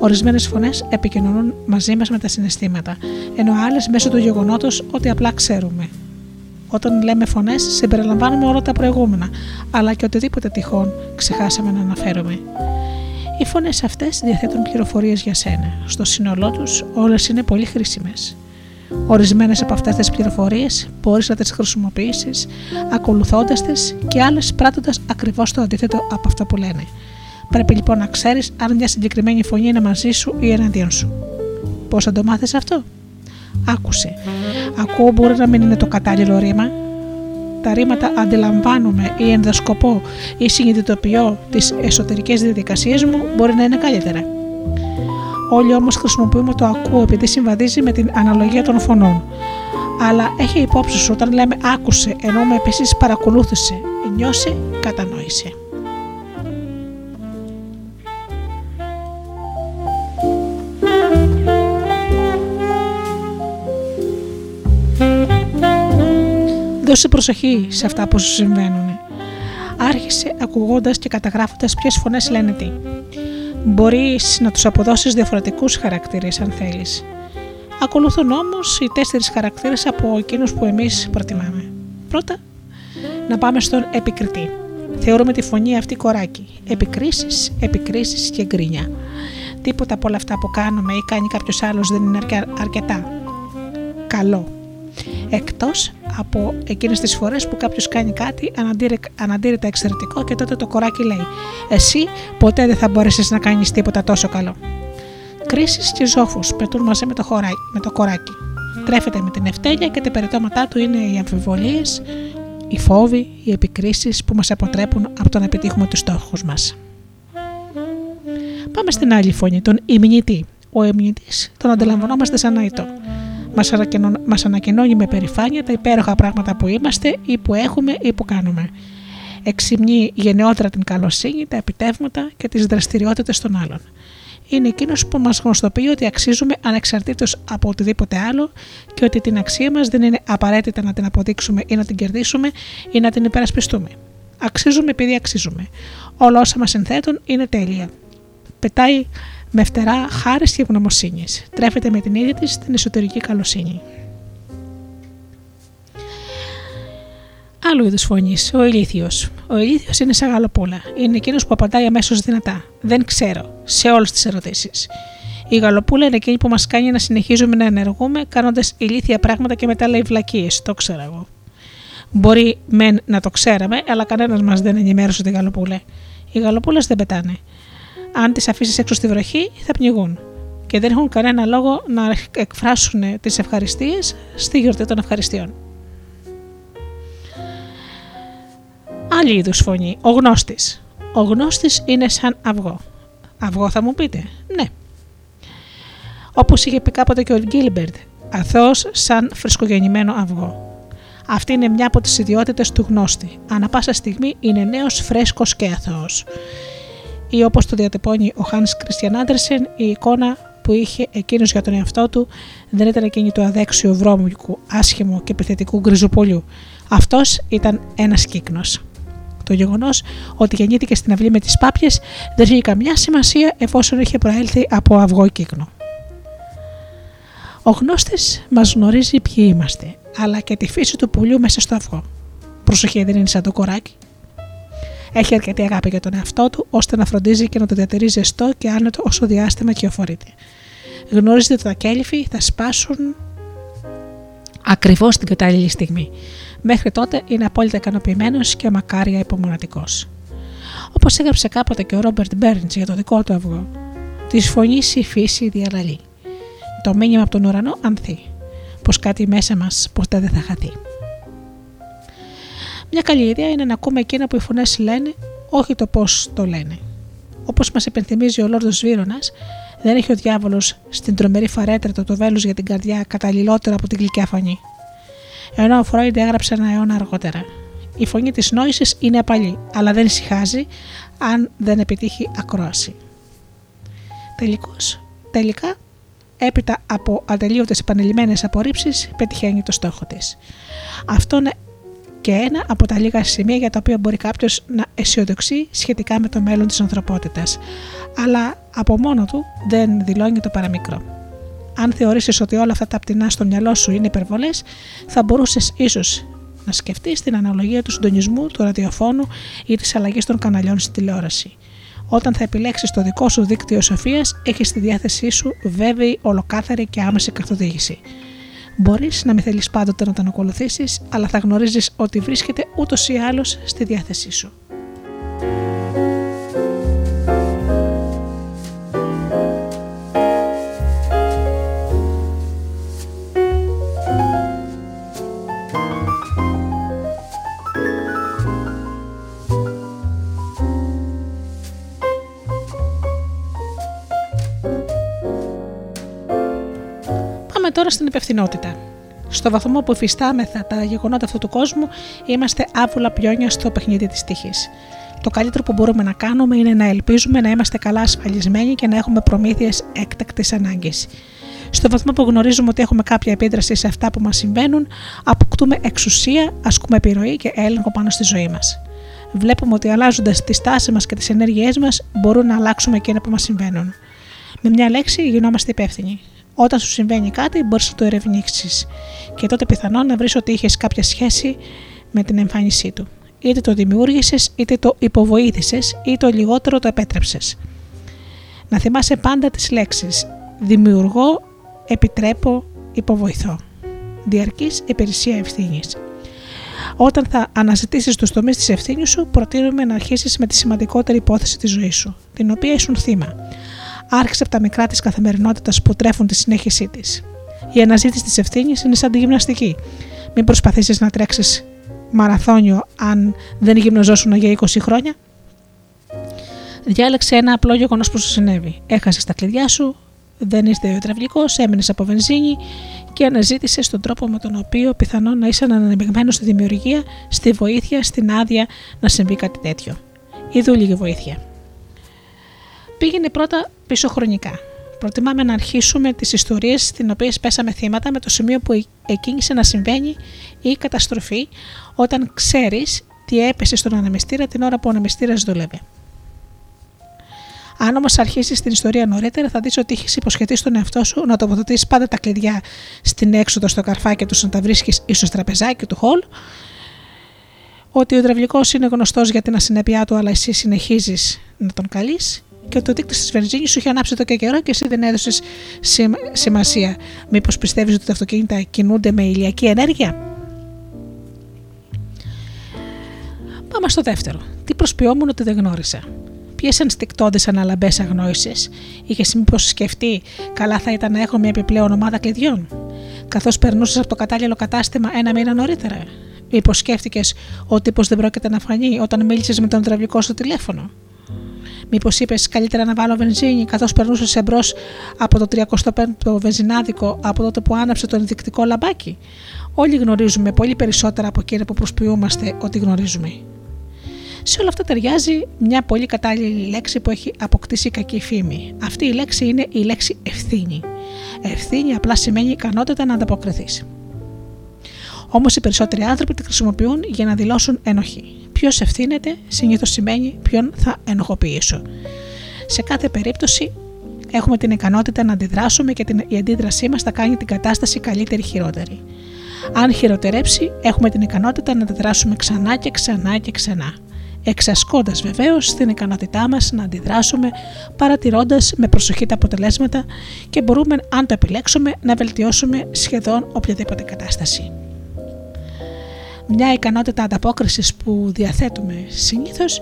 Ορισμένες φωνές επικοινωνούν μαζί μας με τα συναισθήματα, ενώ άλλες μέσω του γεγονότος ότι απλά ξέρουμε. Όταν λέμε φωνές, συμπεριλαμβάνουμε όλα τα προηγούμενα, αλλά και οτιδήποτε τυχόν ξεχάσαμε να αναφέρουμε. Οι φωνές αυτές διαθέτουν πληροφορίες για σένα. Στο σύνολό τους, όλες είναι πολύ χρήσιμες. Ορισμένες από αυτές τις πληροφορίες μπορείς να τις χρησιμοποιήσεις ακολουθώντας τις και άλλες πράττοντας ακριβώς το αντίθετο από αυτό που λένε. Πρέπει λοιπόν να ξέρεις αν μια συγκεκριμένη φωνή είναι μαζί σου ή εναντίον σου. Πώς θα το μάθεις αυτό, Άκουσε. Ακούω μπορεί να μην είναι το κατάλληλο ρήμα. Τα ρήματα αντιλαμβάνομαι ή ενδοσκοπώ ή συνειδητοποιώ τις εσωτερικές διαδικασίες μου μπορεί να είναι καλύτερα. Όλοι όμως χρησιμοποιούμε το ακούω επειδή συμβαδίζει με την αναλογία των φωνών. Αλλά έχει υπόψη σου όταν λέμε άκουσε, εννοούμε επίσης παρακολούθησε, νιώσε, κατανόησε. Δώσε προσοχή σε αυτά που σου συμβαίνουν. Άρχισε ακουγώντας και καταγράφοντας ποιες φωνές λένε τι. Μπορείς να τους αποδώσεις διαφορετικούς χαρακτήρες αν θέλεις. Ακολουθούν όμως οι τέσσερις χαρακτήρες από εκείνους που εμείς προτιμάμε. Πρώτα, να πάμε στον επικριτή. Θεωρούμε τη φωνή αυτή κοράκι. Επικρίσεις, επικρίσεις και γκρίνια. Τίποτα από όλα αυτά που κάνουμε ή κάνει κάποιος άλλος δεν είναι αρκετά. Καλό. Εκτός από εκείνες τις φορές που κάποιος κάνει κάτι αναντήρητα εξαιρετικό και τότε το κοράκι λέει: Εσύ ποτέ δεν θα μπορέσεις να κάνεις τίποτα τόσο καλό. Κρίσεις και ζώφου πετούν μαζί με το, χωράκι, με το κοράκι. Τρέφεται με την ευτέλεια και τα περιτώματά του είναι οι αμφιβολίες, οι φόβοι, οι επικρίσεις που μας αποτρέπουν από το να επιτύχουμε τους στόχους μας. Πάμε στην άλλη φωνή, τον ημνητή. Ο ημνητής τον αντιλαμβανόμαστε σαν αητό. Μας ανακοινώνει με περηφάνεια τα υπέροχα πράγματα που είμαστε ή που έχουμε ή που κάνουμε. Εξυμνεί γενναιότερα την καλοσύνη, τα επιτεύγματα και τις δραστηριότητες των άλλων. Είναι εκείνος που μας γνωστοποιεί ότι αξίζουμε ανεξαρτήτως από οτιδήποτε άλλο και ότι την αξία μας δεν είναι απαραίτητα να την αποδείξουμε ή να την κερδίσουμε ή να την υπερασπιστούμε. Αξίζουμε επειδή αξίζουμε. Όλα όσα μας συνθέτουν είναι τέλεια. Πετάει με φτερά χάρης και ευγνωμοσύνης. Τρέφεται με την ίδια της την εσωτερική καλοσύνη. Άλλο είδους φωνής, ο ηλίθιος. Ο ηλίθιος είναι σαν γαλοπούλα. Είναι εκείνος που απαντάει αμέσως δυνατά. Δεν ξέρω, σε όλες τις ερωτήσεις. Η γαλοπούλα είναι εκείνη που μας κάνει να συνεχίζουμε να ενεργούμε κάνοντας ηλίθια πράγματα και μετά λέει βλακίες. Το ξέρω εγώ. Μπορεί μεν να το ξέραμε, αλλά κανένας μας δεν ενημέρωσε τη γαλοπούλα. Οι γαλοπούλες δεν πετάνε αν τις αφήσεις έξω στη βροχή, θα πνιγούν και δεν έχουν κανένα λόγο να εκφράσουν τις ευχαριστίες στη γιορτή των ευχαριστειών. Άλλη είδους φωνή, ο γνώστης. Ο γνώστης είναι σαν αυγό. Αυγό θα μου πείτε, ναι. Όπως είχε πει κάποτε και ο Γκίλμπερτ, αθώος σαν φρεσκογεννημένο αυγό. Αυτή είναι μια από τις ιδιότητες του γνώστη. Ανά πάσα στιγμή είναι νέος, φρέσκος και αθώος ή όπως το διατυπώνει ο Hans Christian Andersen, η εικόνα που είχε εκείνος για τον εαυτό του δεν ήταν εκείνη του αδέξιου βρώμικου, άσχημου και επιθετικού γκριζοπολιού. Αυτός ήταν ένας κύκνος. Το γεγονός ότι γεννήθηκε στην αυλή με τις πάπιες δεν είχε καμιά σημασία εφόσον είχε προέλθει από αυγό κύκνο. Ο γνώστης μας γνωρίζει ποιοι είμαστε, αλλά και τη φύση του πουλιού μέσα στο αυγό. Προσοχή, δεν είναι σαν το κοράκι. Έχει αρκετή αγάπη για τον εαυτό του, ώστε να φροντίζει και να το διατηρεί ζεστό και άνετο όσο διάστημα κυοφορείται. Γνωρίζετε ότι τα κέλυφη θα σπάσουν ακριβώς την κατάλληλη στιγμή. Μέχρι τότε είναι απόλυτα ικανοποιημένος και μακάρια υπομονατικό. Όπως έγραψε κάποτε και ο Ρόμπερτ Μπέρντς για το δικό του αυγό, της φωνής η φύση διαλαλεί. Το μήνυμα από τον ουρανό ανθεί, πως κάτι μέσα μας ποτέ δεν θα χαθεί. Μια καλή ιδέα είναι να ακούμε εκείνα που οι φωνές λένε, όχι το πώς το λένε. Όπως μας υπενθυμίζει ο Λόρδος Βύρονα, δεν έχει ο διάβολος στην τρομερή φαρέτρα το βέλος για την καρδιά καταλληλότερο από την γλυκιά φωνή. ενώ ο Φρόιντ έγραψε ένα αιώνα αργότερα. Η φωνή της νόησης είναι απαλή, αλλά δεν ησυχάζει αν δεν επιτύχει ακρόαση. Τελικώς, τελικά, έπειτα από ατελείωτες επανειλημμένες απορρίψεις, πετυχαίνει το στόχο της. Αυτό είναι και ένα από τα λίγα σημεία για τα οποία μπορεί κάποιος να αισιοδοξεί σχετικά με το μέλλον της ανθρωπότητας, αλλά από μόνο του δεν δηλώνει το παραμικρό. Αν θεωρήσεις ότι όλα αυτά τα πτηνά στο μυαλό σου είναι υπερβολές, θα μπορούσες ίσως να σκεφτείς την αναλογία του συντονισμού του ραδιοφώνου ή της αλλαγής των καναλιών στη τηλεόραση. Όταν θα επιλέξεις το δικό σου δίκτυο σοφίας, έχεις στη διάθεσή σου βέβαιη, ολοκάθαρη και άμεση καθοδήγηση. Μπορείς να μην θέλεις πάντοτε να τον ακολουθήσεις, αλλά θα γνωρίζεις ότι βρίσκεται ούτως ή άλλως στη διάθεσή σου. Τώρα στην υπευθυνότητα. Στο βαθμό που υφιστάμεθα τα γεγονότα αυτού του κόσμου, είμαστε άβουλα πιόνια στο παιχνίδι της τύχης. Το καλύτερο που μπορούμε να κάνουμε είναι να ελπίζουμε να είμαστε καλά ασφαλισμένοι και να έχουμε προμήθειες έκτακτης ανάγκης. Στο βαθμό που γνωρίζουμε ότι έχουμε κάποια επίδραση σε αυτά που μας συμβαίνουν, αποκτούμε εξουσία, ασκούμε επιρροή και έλεγχο πάνω στη ζωή μας. Βλέπουμε ότι αλλάζοντας τη στάση μας και τις ενέργειές μας, μπορούν να αλλάξουμε εκείνα που μας συμβαίνουν. Με μια λέξη, γινόμαστε υπεύθυνοι. Όταν σου συμβαίνει κάτι, μπορείς να το ερευνήσεις και τότε πιθανόν να βρεις ότι είχες κάποια σχέση με την εμφάνισή του. Είτε το δημιούργησες, είτε το υποβοήθησες, είτε το λιγότερο το επέτρεψες. Να θυμάσαι πάντα τις λέξεις δημιουργώ, επιτρέπω, υποβοηθώ. Διαρκής υπηρεσία ευθύνης. Όταν θα αναζητήσεις τους τομείς της ευθύνης σου, προτείνουμε να αρχίσεις με τη σημαντικότερη υπόθεση της ζωής σου, την οποία ήσουν θύμα άρχισε από τα μικρά της καθημερινότητας που τρέφουν τη συνέχισή της. Η αναζήτηση της ευθύνης είναι σαν τη γυμναστική. Μην προσπαθήσεις να τρέξεις μαραθώνιο αν δεν γυμνοζώσουν για 20 χρόνια. Διάλεξε ένα απλό γεγονός που σου συνέβη. Έχασες τα κλειδιά σου, δεν είστε υδραυλικός, έμεινες από βενζίνη και αναζήτησες τον τρόπο με τον οποίο πιθανόν να είσαι αναμειγμένο στη δημιουργία, στη βοήθεια, στην άδεια να συμβεί κάτι τέτοιο. Είδου λίγη βοήθεια. Πήγαινε πρώτα πίσω χρονικά. Προτιμάμε να αρχίσουμε τις ιστορίες στι οποίε πέσαμε θύματα με το σημείο που εκκίνησε να συμβαίνει ή η καταστροφή όταν ξέρεις τι έπεσε στον αναμεστήρα την ώρα που ο αναμεστήρα δούλευε. Αν όμως αρχίσεις την ιστορία νωρίτερα, θα δεις ότι έχεις υποσχεθεί στον εαυτό σου να τοποθετήσει πάντα τα κλειδιά στην έξοδο στο καρφάκι του να τα βρίσκεις ή στο τραπεζάκι του χολ, ότι ο υδραυλικός είναι γνωστός για την ασυνέπειά του, αλλά εσύ συνεχίζεις να τον καλείς και το δείκτη της βενζίνη σου είχε ανάψει εδώ και καιρό και εσύ δεν έδωσες σημασία. Μήπως πιστεύεις ότι τα αυτοκίνητα κινούνται με ηλιακή ενέργεια; Πάμε στο δεύτερο. Τι προσποιόμουν ότι δεν γνώρισα. Ποιε ενστικτόδε αναλαμπές αγνόησες, είχε μήπω σκεφτεί, καλά θα ήταν να έχω μια επιπλέον ομάδα κλειδιών, καθώς περνούσες από το κατάλληλο κατάστημα ένα μήνα νωρίτερα. Μήπω σκέφτηκε ο τύπο δεν πρόκειται να φανεί όταν μίλησες με τον τραβικό στο τηλέφωνο. Μήπως είπες καλύτερα να βάλω βενζίνη καθώς περνούσες εμπρός από το 35ο βενζινάδικο από τότε που άναψε το ενδεικτικό λαμπάκι; Όλοι γνωρίζουμε πολύ περισσότερα από εκείνα που προσποιούμαστε ότι γνωρίζουμε. Σε όλα αυτά ταιριάζει μια πολύ κατάλληλη λέξη που έχει αποκτήσει κακή φήμη. Αυτή η λέξη είναι η λέξη ευθύνη. Ευθύνη απλά σημαίνει ικανότητα να ανταποκριθείς. Όμως οι περισσότεροι άνθρωποι τη χρησιμοποιούν για να δηλώσουν ενοχή. Ποιος ευθύνεται συνήθως σημαίνει ποιον θα ενοχοποιήσω. Σε κάθε περίπτωση έχουμε την ικανότητα να αντιδράσουμε και την, η αντίδρασή μας θα κάνει την κατάσταση καλύτερη χειρότερη. Αν χειροτερέψει, έχουμε την ικανότητα να αντιδράσουμε ξανά και ξανά και ξανά. Εξασκώντας βεβαίως την ικανότητά μας να αντιδράσουμε, παρατηρώντας με προσοχή τα αποτελέσματα και μπορούμε, αν το επιλέξουμε, να βελτιώσουμε σχεδόν οποιαδήποτε κατάσταση μια ικανότητα ανταπόκρισης που διαθέτουμε συνήθως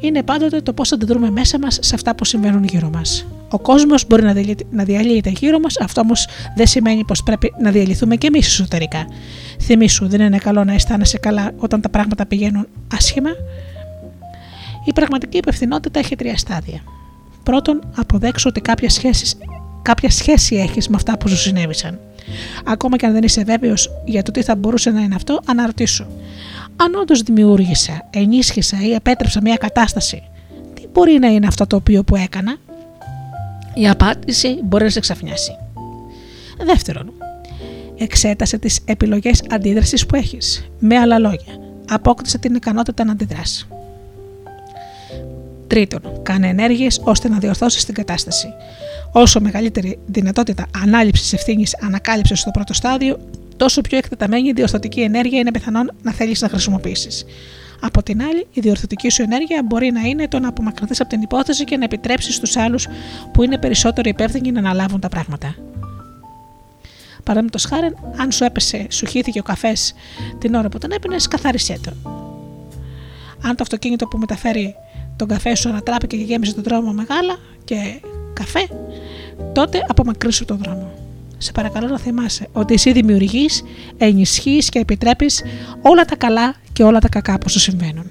είναι πάντοτε το πώς αντιδρούμε μέσα μας σε αυτά που συμβαίνουν γύρω μας. Ο κόσμος μπορεί να διαλύεται γύρω μας, αυτό όμως δεν σημαίνει πως πρέπει να διαλυθούμε και εμείς εσωτερικά. Θυμήσου, δεν είναι καλό να αισθάνεσαι καλά όταν τα πράγματα πηγαίνουν άσχημα. Η πραγματική υπευθυνότητα έχει τρία στάδια. Πρώτον, αποδέξω ότι κάποια σχέση, κάποια σχέση έχεις με αυτά που σου συνέβησαν. Ακόμα και αν δεν είσαι βέβαιος για το τι θα μπορούσε να είναι αυτό, αναρωτήσου. Αν όντως δημιούργησα, ενίσχυσα ή επέτρεψα μια κατάσταση, τι μπορεί να είναι αυτό το οποίο που έκανα; Η απάντηση μπορεί να σε ξαφνιάσει. Δεύτερον, εξέτασε τις επιλογές αντίδρασης που έχεις. Με άλλα λόγια, απόκτησε την ικανότητα να αντιδράσει. Τρίτον, κάνε ενέργειες ώστε να διορθώσεις την κατάσταση. Όσο μεγαλύτερη δυνατότητα ανάληψης ευθύνης ανακάλυψες στο πρώτο στάδιο, τόσο πιο εκτεταμένη διορθωτική ενέργεια είναι πιθανόν να θέλεις να χρησιμοποιήσεις. Από την άλλη, η διορθωτική σου ενέργεια μπορεί να είναι το να απομακρυνθείς από την υπόθεση και να επιτρέψεις στους άλλους που είναι περισσότερο υπεύθυνοι να αναλάβουν τα πράγματα. Παραδείγματος χάρη, αν σου έπεσε, σου χύθηκε ο καφές την ώρα που τον έπαιρνε, καθάρισέ τον. Αν το αυτοκίνητο που μεταφέρει τον καφέ σου ανατράπηκε και γέμισε τον δρόμο μεγάλα και καφέ, τότε απομακρύσου τον δρόμο. Σε παρακαλώ να θυμάσαι ότι εσύ δημιουργείς, ενισχύεις και επιτρέπεις όλα τα καλά και όλα τα κακά που σου συμβαίνουν.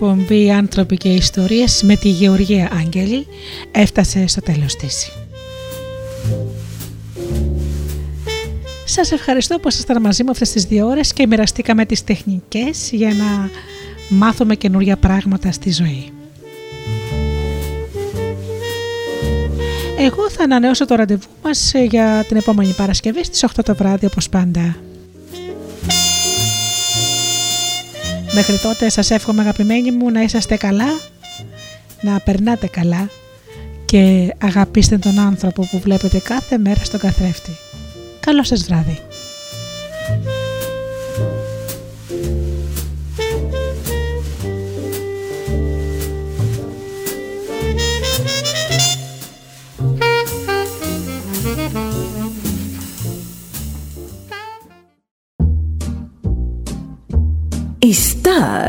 Εκπομπή «Άνθρωποι και Ιστορίες» με τη Γεωργία Άγγελη έφτασε στο τέλος της. Σας ευχαριστώ που ήσασταν μαζί μου αυτές τις δύο ώρες και μοιραστήκαμε τις τεχνικές για να μάθουμε καινούρια πράγματα στη ζωή. Εγώ θα ανανεώσω το ραντεβού μας για την επόμενη Παρασκευή στις 8 το βράδυ όπως πάντα. Μέχρι τότε σας εύχομαι αγαπημένοι μου να είσαστε καλά, να περνάτε καλά και αγαπήστε τον άνθρωπο που βλέπετε κάθε μέρα στον καθρέφτη. Καλό σας βράδυ.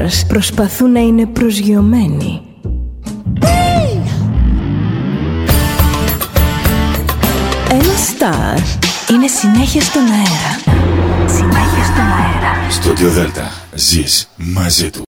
Stars προσπαθούν να είναι προσγειωμένοι. Ένα star είναι συνέχεια στον αέρα. Συνέχεια στον αέρα. Στο Δέλτα ζεις μαζί του.